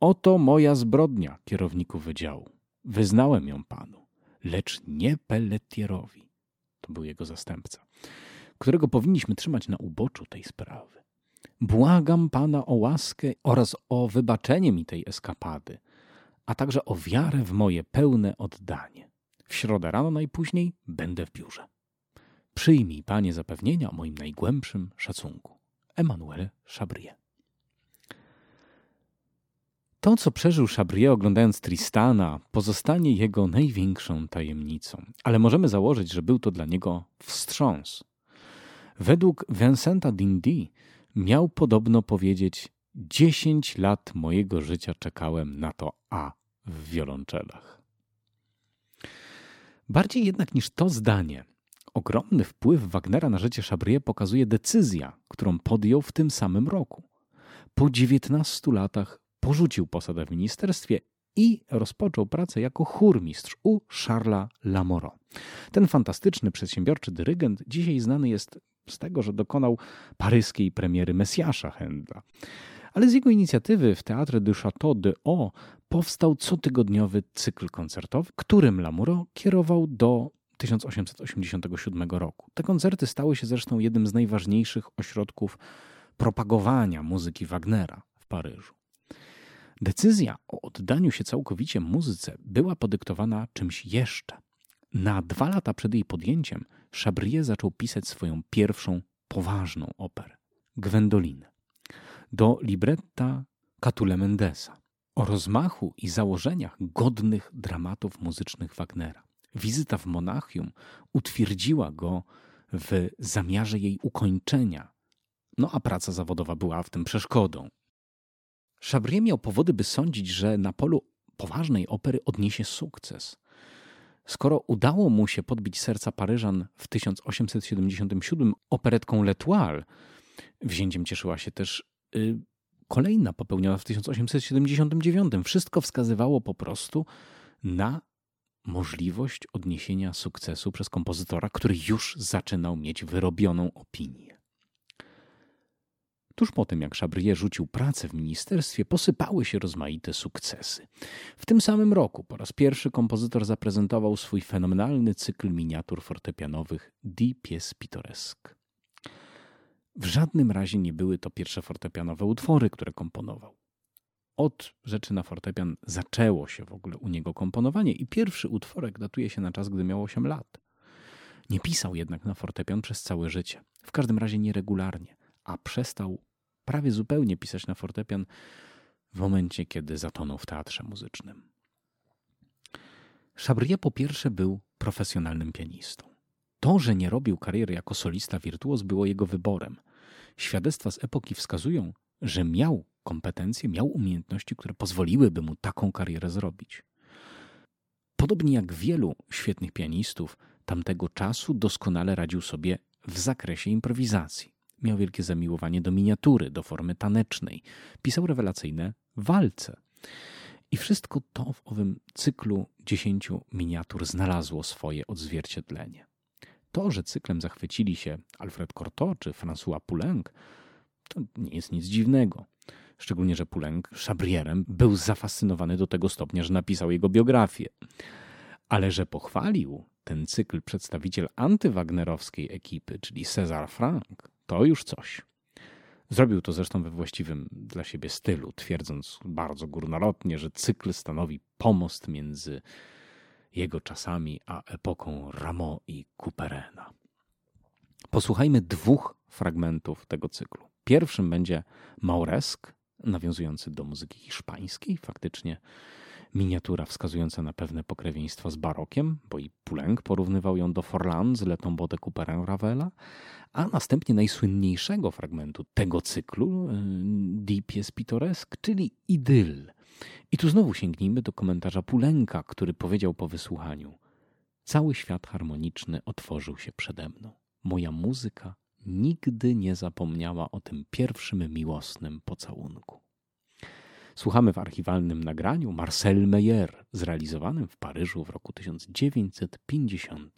Oto moja zbrodnia, kierowniku wydziału. Wyznałem ją panu, lecz nie Pelletierowi. To był jego zastępca, którego powinniśmy trzymać na uboczu tej sprawy. Błagam pana o łaskę oraz o wybaczenie mi tej eskapady, a także o wiarę w moje pełne oddanie. W środę rano najpóźniej będę w biurze. Przyjmij, panie, zapewnienia o moim najgłębszym szacunku. Emmanuel Chabrier. To, co przeżył Chabrier oglądając Tristana, pozostanie jego największą tajemnicą, ale możemy założyć, że był to dla niego wstrząs. Według Vincenta Dindy miał podobno powiedzieć: Dziesięć lat mojego życia czekałem na to A w wiolonczelach. Bardziej jednak niż to zdanie, Ogromny wpływ Wagnera na życie Chabrier pokazuje decyzja, którą podjął w tym samym roku. Po 19 latach porzucił posadę w ministerstwie i rozpoczął pracę jako chórmistrz u Charlesa Lamoureux. Ten fantastyczny, przedsiębiorczy dyrygent dzisiaj znany jest z tego, że dokonał paryskiej premiery Mesjasza Händla. Ale z jego inicjatywy w Teatrze du Château de Haut powstał cotygodniowy cykl koncertowy, którym Lamoureux kierował do 1887 roku. Te koncerty stały się zresztą jednym z najważniejszych ośrodków propagowania muzyki Wagnera w Paryżu. Decyzja o oddaniu się całkowicie muzyce była podyktowana czymś jeszcze. Na dwa lata przed jej podjęciem Chabrier zaczął pisać swoją pierwszą poważną operę Gwendolinę do libretta Catule Mendesa o rozmachu i założeniach godnych dramatów muzycznych Wagnera. Wizyta w Monachium utwierdziła go w zamiarze jej ukończenia, no a praca zawodowa była w tym przeszkodą. Chabrier miał powody, by sądzić, że na polu poważnej opery odniesie sukces. Skoro udało mu się podbić serca Paryżan w 1877 operetką L'Etoile, wzięciem cieszyła się też y, kolejna popełniona w 1879. Wszystko wskazywało po prostu na możliwość odniesienia sukcesu przez kompozytora, który już zaczynał mieć wyrobioną opinię. Tuż po tym, jak Chabrier rzucił pracę w ministerstwie, posypały się rozmaite sukcesy. W tym samym roku po raz pierwszy kompozytor zaprezentował swój fenomenalny cykl miniatur fortepianowych Die Pièce Pittoresque. W żadnym razie nie były to pierwsze fortepianowe utwory, które komponował od rzeczy na fortepian zaczęło się w ogóle u niego komponowanie i pierwszy utworek datuje się na czas, gdy miał 8 lat. Nie pisał jednak na fortepian przez całe życie, w każdym razie nieregularnie, a przestał prawie zupełnie pisać na fortepian w momencie, kiedy zatonął w teatrze muzycznym. Chabrier po pierwsze był profesjonalnym pianistą. To, że nie robił kariery jako solista wirtuoz, było jego wyborem. Świadectwa z epoki wskazują, że miał kompetencje, miał umiejętności, które pozwoliłyby mu taką karierę zrobić. Podobnie jak wielu świetnych pianistów tamtego czasu, doskonale radził sobie w zakresie improwizacji. Miał wielkie zamiłowanie do miniatury, do formy tanecznej. Pisał rewelacyjne walce. I wszystko to w owym cyklu dziesięciu miniatur znalazło swoje odzwierciedlenie. To, że cyklem zachwycili się Alfred Cortot czy François Poulenc, to nie jest nic dziwnego. Szczególnie, że Poulenc Chabrierem był zafascynowany do tego stopnia, że napisał jego biografię. Ale że pochwalił ten cykl przedstawiciel antywagnerowskiej ekipy, czyli César Franck, to już coś. Zrobił to zresztą we właściwym dla siebie stylu, twierdząc bardzo górnolotnie, że cykl stanowi pomost między jego czasami a epoką Rameau i Couperena. Posłuchajmy dwóch fragmentów tego cyklu. Pierwszym będzie Mauresk, nawiązujący do muzyki hiszpańskiej, faktycznie miniatura wskazująca na pewne pokrewieństwo z barokiem, bo i Poulenc porównywał ją do Forlan z Letą de Couperin Ravela, a następnie najsłynniejszego fragmentu tego cyklu, y, Die pièce pittoresque, czyli Idyll. I tu znowu sięgnijmy do komentarza Pulenka, który powiedział po wysłuchaniu: Cały świat harmoniczny otworzył się przede mną. Moja muzyka nigdy nie zapomniała o tym pierwszym miłosnym pocałunku. Słuchamy w archiwalnym nagraniu Marcel Meyer, zrealizowanym w Paryżu w roku 1955.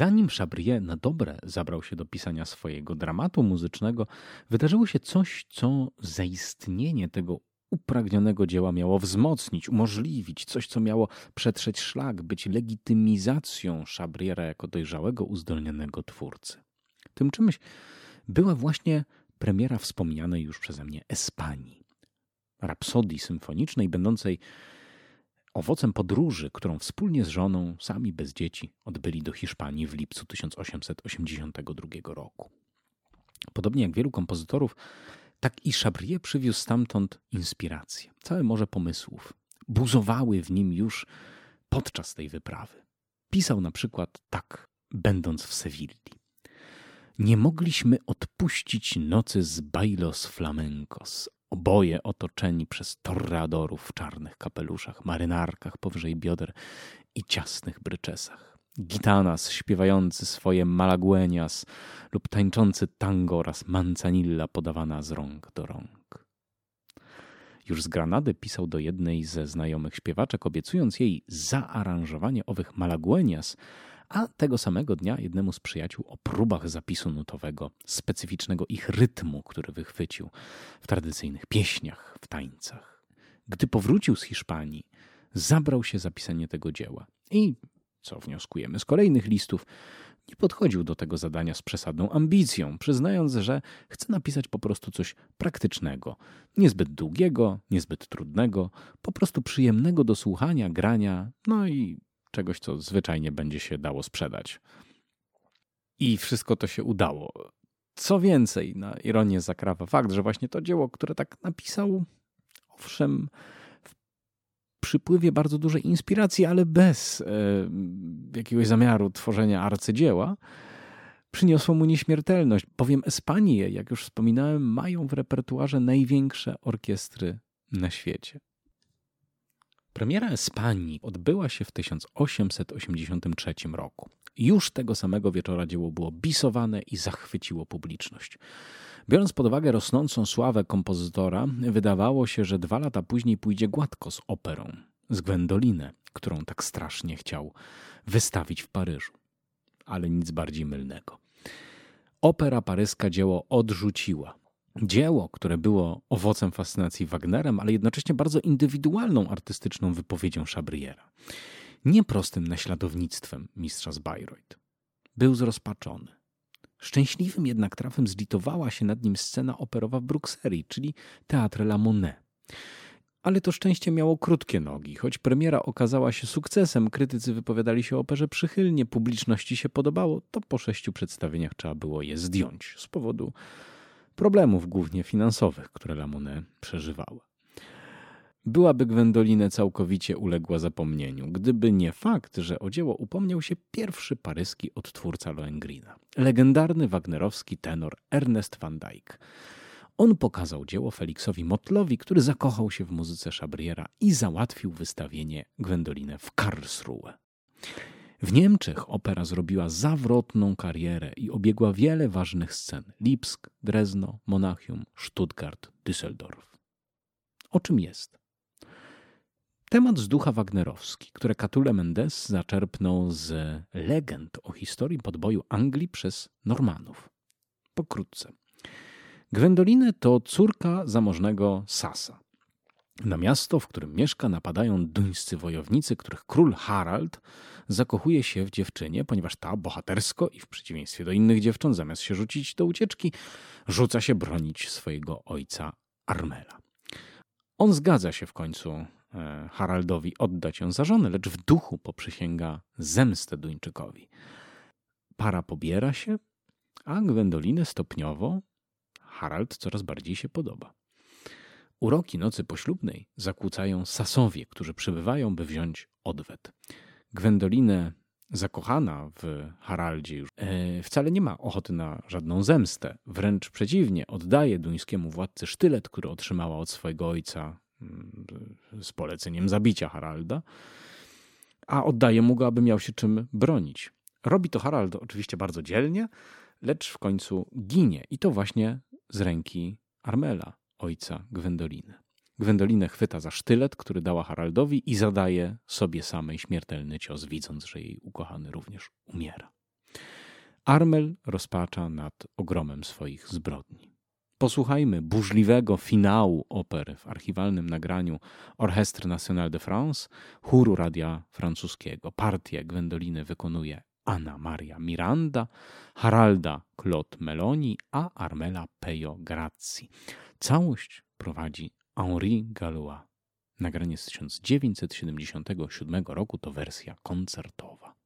Zanim Chabrier na dobre zabrał się do pisania swojego dramatu muzycznego, wydarzyło się coś, co zaistnienie tego upragnionego dzieła miało wzmocnić, umożliwić, coś, co miało przetrzeć szlak, być legitymizacją Chabriera jako dojrzałego, uzdolnionego twórcy. Tym czymś była właśnie premiera wspomnianej już przeze mnie Espanii. Rapsodii symfonicznej, będącej owocem podróży, którą wspólnie z żoną, sami bez dzieci, odbyli do Hiszpanii w lipcu 1882 roku. Podobnie jak wielu kompozytorów, tak i Chabrier przywiózł stamtąd inspirację, całe morze pomysłów. Buzowały w nim już podczas tej wyprawy. Pisał na przykład tak, będąc w Sewilli. Nie mogliśmy odpuścić nocy z bailos flamencos, oboje otoczeni przez torreadorów w czarnych kapeluszach, marynarkach powyżej bioder i ciasnych bryczesach. Gitanas śpiewający swoje malaguenias lub tańczący tango oraz manzanilla podawana z rąk do rąk. Już z Granady pisał do jednej ze znajomych śpiewaczek, obiecując jej zaaranżowanie owych malaguenias, a tego samego dnia jednemu z przyjaciół o próbach zapisu nutowego, specyficznego ich rytmu, który wychwycił w tradycyjnych pieśniach, w tańcach. Gdy powrócił z Hiszpanii, zabrał się za pisanie tego dzieła i, co wnioskujemy z kolejnych listów, nie podchodził do tego zadania z przesadną ambicją, przyznając, że chce napisać po prostu coś praktycznego, niezbyt długiego, niezbyt trudnego, po prostu przyjemnego do słuchania, grania, no i czegoś, co zwyczajnie będzie się dało sprzedać. I wszystko to się udało. Co więcej, na ironię zakrawa fakt, że właśnie to dzieło, które tak napisał, owszem, w przypływie bardzo dużej inspiracji, ale bez e, jakiegoś zamiaru tworzenia arcydzieła, przyniosło mu nieśmiertelność, bowiem Espanie, jak już wspominałem, mają w repertuarze największe orkiestry na świecie. Premiera Espanii odbyła się w 1883 roku. Już tego samego wieczora dzieło było bisowane i zachwyciło publiczność. Biorąc pod uwagę rosnącą sławę kompozytora, wydawało się, że dwa lata później pójdzie gładko z operą, z Gwendolinę, którą tak strasznie chciał wystawić w Paryżu. Ale nic bardziej mylnego. Opera paryska dzieło odrzuciła dzieło, które było owocem fascynacji Wagnerem, ale jednocześnie bardzo indywidualną artystyczną wypowiedzią Chabriera. Nie prostym naśladownictwem mistrza z Bayreuth. Był zrozpaczony. Szczęśliwym jednak trafem zlitowała się nad nim scena operowa w Brukseli, czyli Teatr La Monnaie. Ale to szczęście miało krótkie nogi. Choć premiera okazała się sukcesem, krytycy wypowiadali się o operze przychylnie, publiczności się podobało, to po sześciu przedstawieniach trzeba było je zdjąć z powodu problemów głównie finansowych, które Lamone przeżywała. Byłaby Gwendolinę całkowicie uległa zapomnieniu, gdyby nie fakt, że o dzieło upomniał się pierwszy paryski odtwórca Lohengrina, legendarny wagnerowski tenor Ernest van Dyck. On pokazał dzieło Feliksowi Motlowi, który zakochał się w muzyce Chabriera i załatwił wystawienie Gwendolinę w Karlsruhe. W Niemczech opera zrobiła zawrotną karierę i obiegła wiele ważnych scen: Lipsk, Drezno, Monachium, Stuttgart, Düsseldorf. O czym jest? Temat z ducha wagnerowski, które Catule Mendes zaczerpnął z legend o historii podboju Anglii przez Normanów. Pokrótce. Gwendolinę to córka zamożnego Sasa. Na miasto, w którym mieszka, napadają duńscy wojownicy, których król Harald zakochuje się w dziewczynie, ponieważ ta bohatersko i w przeciwieństwie do innych dziewcząt, zamiast się rzucić do ucieczki, rzuca się bronić swojego ojca Armela. On zgadza się w końcu e, Haraldowi oddać ją za żonę, lecz w duchu poprzysięga zemstę Duńczykowi. Para pobiera się, a Gwendolinę stopniowo Harald coraz bardziej się podoba. Uroki nocy poślubnej zakłócają Sasowie, którzy przybywają, by wziąć odwet. Gwendolinę, zakochana w Haraldzie, już, e, wcale nie ma ochoty na żadną zemstę. Wręcz przeciwnie, oddaje duńskiemu władcy sztylet, który otrzymała od swojego ojca mm, z poleceniem zabicia Haralda, a oddaje mu go, aby miał się czym bronić. Robi to Harald oczywiście bardzo dzielnie, lecz w końcu ginie i to właśnie z ręki Armela ojca Gwendoliny. Gwendolinę chwyta za sztylet, który dała Haraldowi i zadaje sobie samej śmiertelny cios, widząc, że jej ukochany również umiera. Armel rozpacza nad ogromem swoich zbrodni. Posłuchajmy burzliwego finału opery w archiwalnym nagraniu Orchestre Nationale de France, chóru radia francuskiego. Partię Gwendoliny wykonuje Anna Maria Miranda, Haralda Claude Meloni, a Armela Pejo Grazzi. Całość prowadzi Henri Galois. Nagranie z 1977 roku to wersja koncertowa.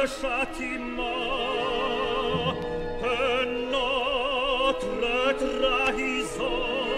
lasciati ma per notre trahison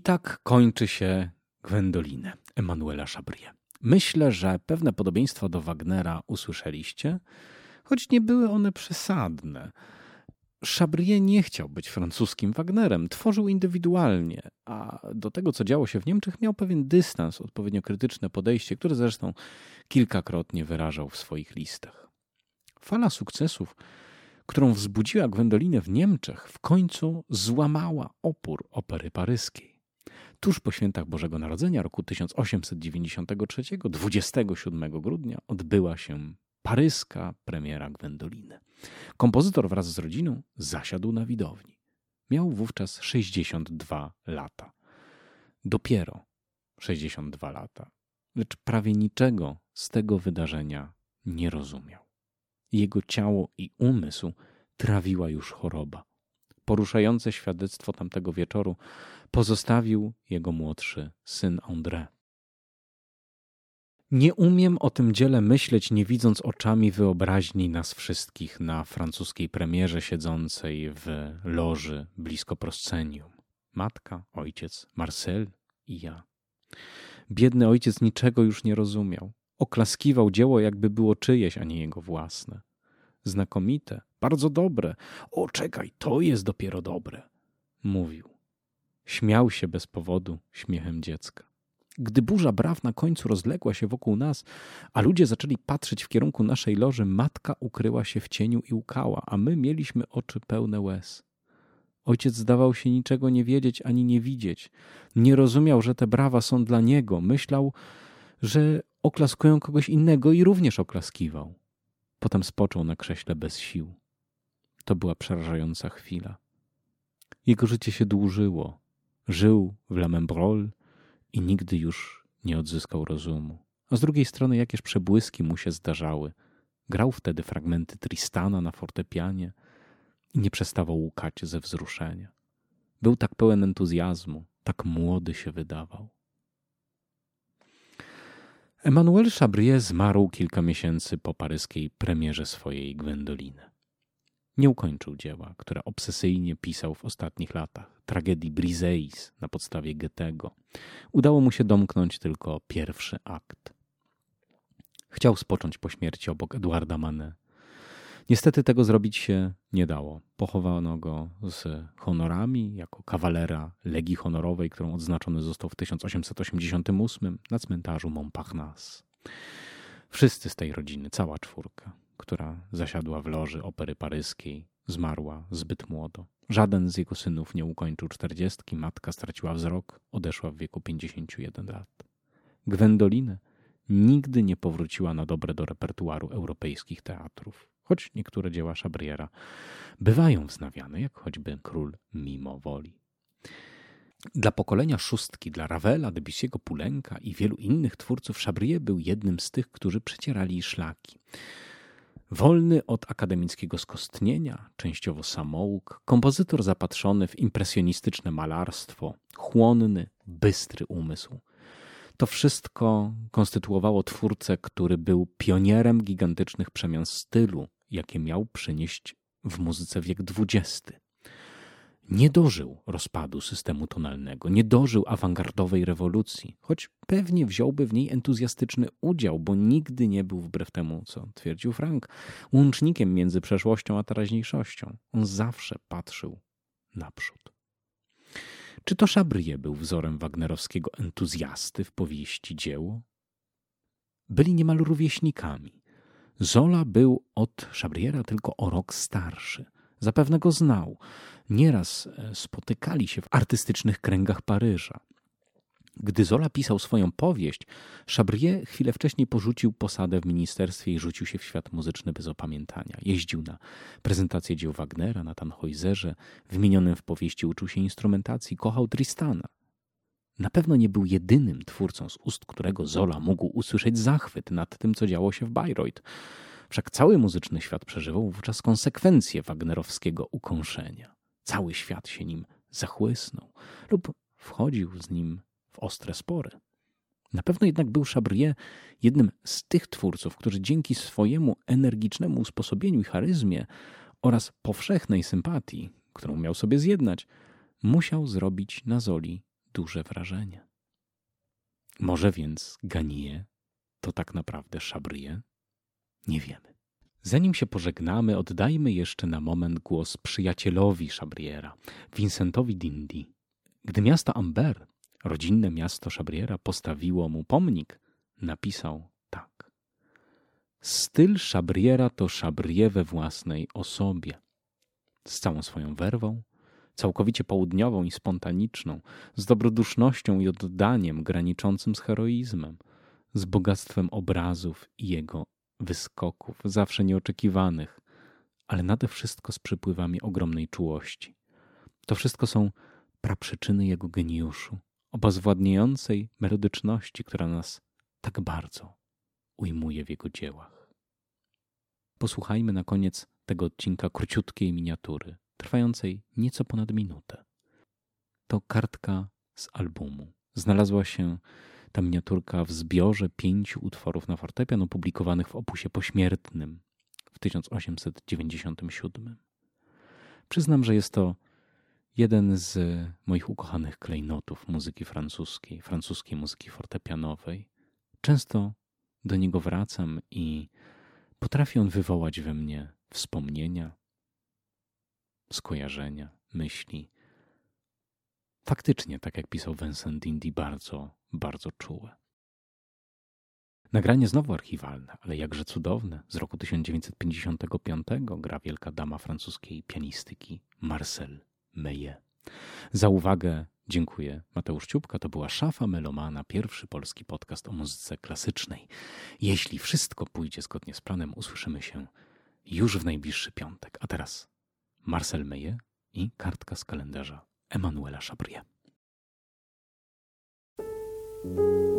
I tak kończy się Gwendolinę Emanuela Chabrie. Myślę, że pewne podobieństwa do Wagnera usłyszeliście, choć nie były one przesadne. Chabrie nie chciał być francuskim Wagnerem, tworzył indywidualnie, a do tego, co działo się w Niemczech, miał pewien dystans, odpowiednio krytyczne podejście, które zresztą kilkakrotnie wyrażał w swoich listach. Fala sukcesów, którą wzbudziła Gwendolinę w Niemczech, w końcu złamała opór opery paryskiej. Tuż po świętach Bożego Narodzenia roku 1893, 27 grudnia, odbyła się paryska premiera Gwendoliny. Kompozytor wraz z rodziną zasiadł na widowni. Miał wówczas 62 lata. Dopiero 62 lata, lecz prawie niczego z tego wydarzenia nie rozumiał. Jego ciało i umysł trawiła już choroba. Poruszające świadectwo tamtego wieczoru pozostawił jego młodszy syn André. Nie umiem o tym dziele myśleć, nie widząc oczami wyobraźni nas wszystkich na francuskiej premierze siedzącej w loży blisko proscenium. Matka, ojciec, Marcel i ja. Biedny ojciec niczego już nie rozumiał. Oklaskiwał dzieło, jakby było czyjeś, a nie jego własne. Znakomite, bardzo dobre. O, czekaj, to jest dopiero dobre. Mówił. Śmiał się bez powodu śmiechem dziecka. Gdy burza braw na końcu rozległa się wokół nas, a ludzie zaczęli patrzeć w kierunku naszej loży, matka ukryła się w cieniu i łkała, a my mieliśmy oczy pełne łez. Ojciec zdawał się niczego nie wiedzieć ani nie widzieć. Nie rozumiał, że te brawa są dla niego. Myślał, że oklaskują kogoś innego i również oklaskiwał. Potem spoczął na krześle bez sił. To była przerażająca chwila. Jego życie się dłużyło. Żył w Lamembrol i nigdy już nie odzyskał rozumu. A z drugiej strony jakież przebłyski mu się zdarzały. Grał wtedy fragmenty Tristana na fortepianie i nie przestawał łukać ze wzruszenia. Był tak pełen entuzjazmu, tak młody się wydawał. Emmanuel Chabrier zmarł kilka miesięcy po paryskiej premierze swojej Gwendoliny. Nie ukończył dzieła, które obsesyjnie pisał w ostatnich latach, tragedii Briseis na podstawie Goethego. Udało mu się domknąć tylko pierwszy akt. Chciał spocząć po śmierci obok Eduarda Manet. Niestety tego zrobić się nie dało. Pochowano go z honorami jako kawalera Legii Honorowej, którą odznaczony został w 1888 na cmentarzu Montparnasse. Wszyscy z tej rodziny, cała czwórka, która zasiadła w loży opery paryskiej, zmarła zbyt młodo. Żaden z jego synów nie ukończył czterdziestki, matka straciła wzrok, odeszła w wieku 51 lat. Gwendolinę nigdy nie powróciła na dobre do repertuaru europejskich teatrów choć niektóre dzieła Chabriera bywają wznawiane, jak choćby Król mimo woli. Dla pokolenia szóstki, dla Ravela, Debussy'ego Pulenka i wielu innych twórców Chabrier był jednym z tych, którzy przecierali szlaki. Wolny od akademickiego skostnienia, częściowo samouk, kompozytor zapatrzony w impresjonistyczne malarstwo, chłonny, bystry umysł. To wszystko konstytuowało twórcę, który był pionierem gigantycznych przemian stylu, jakie miał przynieść w muzyce wiek XX. Nie dożył rozpadu systemu tonalnego, nie dożył awangardowej rewolucji, choć pewnie wziąłby w niej entuzjastyczny udział, bo nigdy nie był, wbrew temu, co twierdził Frank, łącznikiem między przeszłością a teraźniejszością. On zawsze patrzył naprzód. Czy to Szabrie był wzorem wagnerowskiego entuzjasty w powieści dzieło? Byli niemal rówieśnikami. Zola był od Chabriera tylko o rok starszy. Zapewne go znał. Nieraz e, spotykali się w artystycznych kręgach Paryża. Gdy Zola pisał swoją powieść, Chabrier chwilę wcześniej porzucił posadę w ministerstwie i rzucił się w świat muzyczny bez opamiętania. Jeździł na prezentację dzieł Wagnera na Tannhäuserze, wymienionym w powieści uczył się instrumentacji, kochał Tristana. Na pewno nie był jedynym twórcą, z ust którego Zola mógł usłyszeć zachwyt nad tym, co działo się w Bayreuth. Wszak cały muzyczny świat przeżywał wówczas konsekwencje wagnerowskiego ukąszenia. Cały świat się nim zachłysnął lub wchodził z nim w ostre spory. Na pewno jednak był Chabrier jednym z tych twórców, którzy dzięki swojemu energicznemu usposobieniu i charyzmie oraz powszechnej sympatii, którą miał sobie zjednać, musiał zrobić na Zoli duże wrażenie. Może więc Ganie to tak naprawdę Chabrier? Nie wiemy. Zanim się pożegnamy, oddajmy jeszcze na moment głos przyjacielowi Chabriera, Vincentowi Dindy. Gdy miasto Amber, rodzinne miasto Chabriera, postawiło mu pomnik, napisał tak. Styl Chabriera to Chabrier we własnej osobie. Z całą swoją werwą, całkowicie południową i spontaniczną, z dobrodusznością i oddaniem graniczącym z heroizmem, z bogactwem obrazów i jego wyskoków, zawsze nieoczekiwanych, ale nade wszystko z przypływami ogromnej czułości. To wszystko są praprzyczyny jego geniuszu, obezwładniającej melodyczności, która nas tak bardzo ujmuje w jego dziełach. Posłuchajmy na koniec tego odcinka króciutkiej miniatury trwającej nieco ponad minutę. To kartka z albumu. Znalazła się Ta miniaturka w zbiorze pięciu utworów na fortepian opublikowanych w opusie pośmiertnym w 1897. Przyznam, że jest to jeden z moich ukochanych klejnotów muzyki francuskiej, francuskiej muzyki fortepianowej. Często do niego wracam i potrafi on wywołać we mnie wspomnienia, skojarzenia, myśli. Faktycznie, tak jak pisał Vincent Dindy, bardzo, bardzo czułe. Nagranie znowu archiwalne, ale jakże cudowne, z roku 1955 gra wielka dama francuskiej pianistyki Marcel Meillet. Za uwagę dziękuję Mateusz Ciupka. To była Szafa Melomana, pierwszy polski podcast o muzyce klasycznej. Jeśli wszystko pójdzie zgodnie z planem, usłyszymy się już w najbliższy piątek. A teraz Marcel Meillet i kartka z kalendarza Emanuela Chabrier. thank you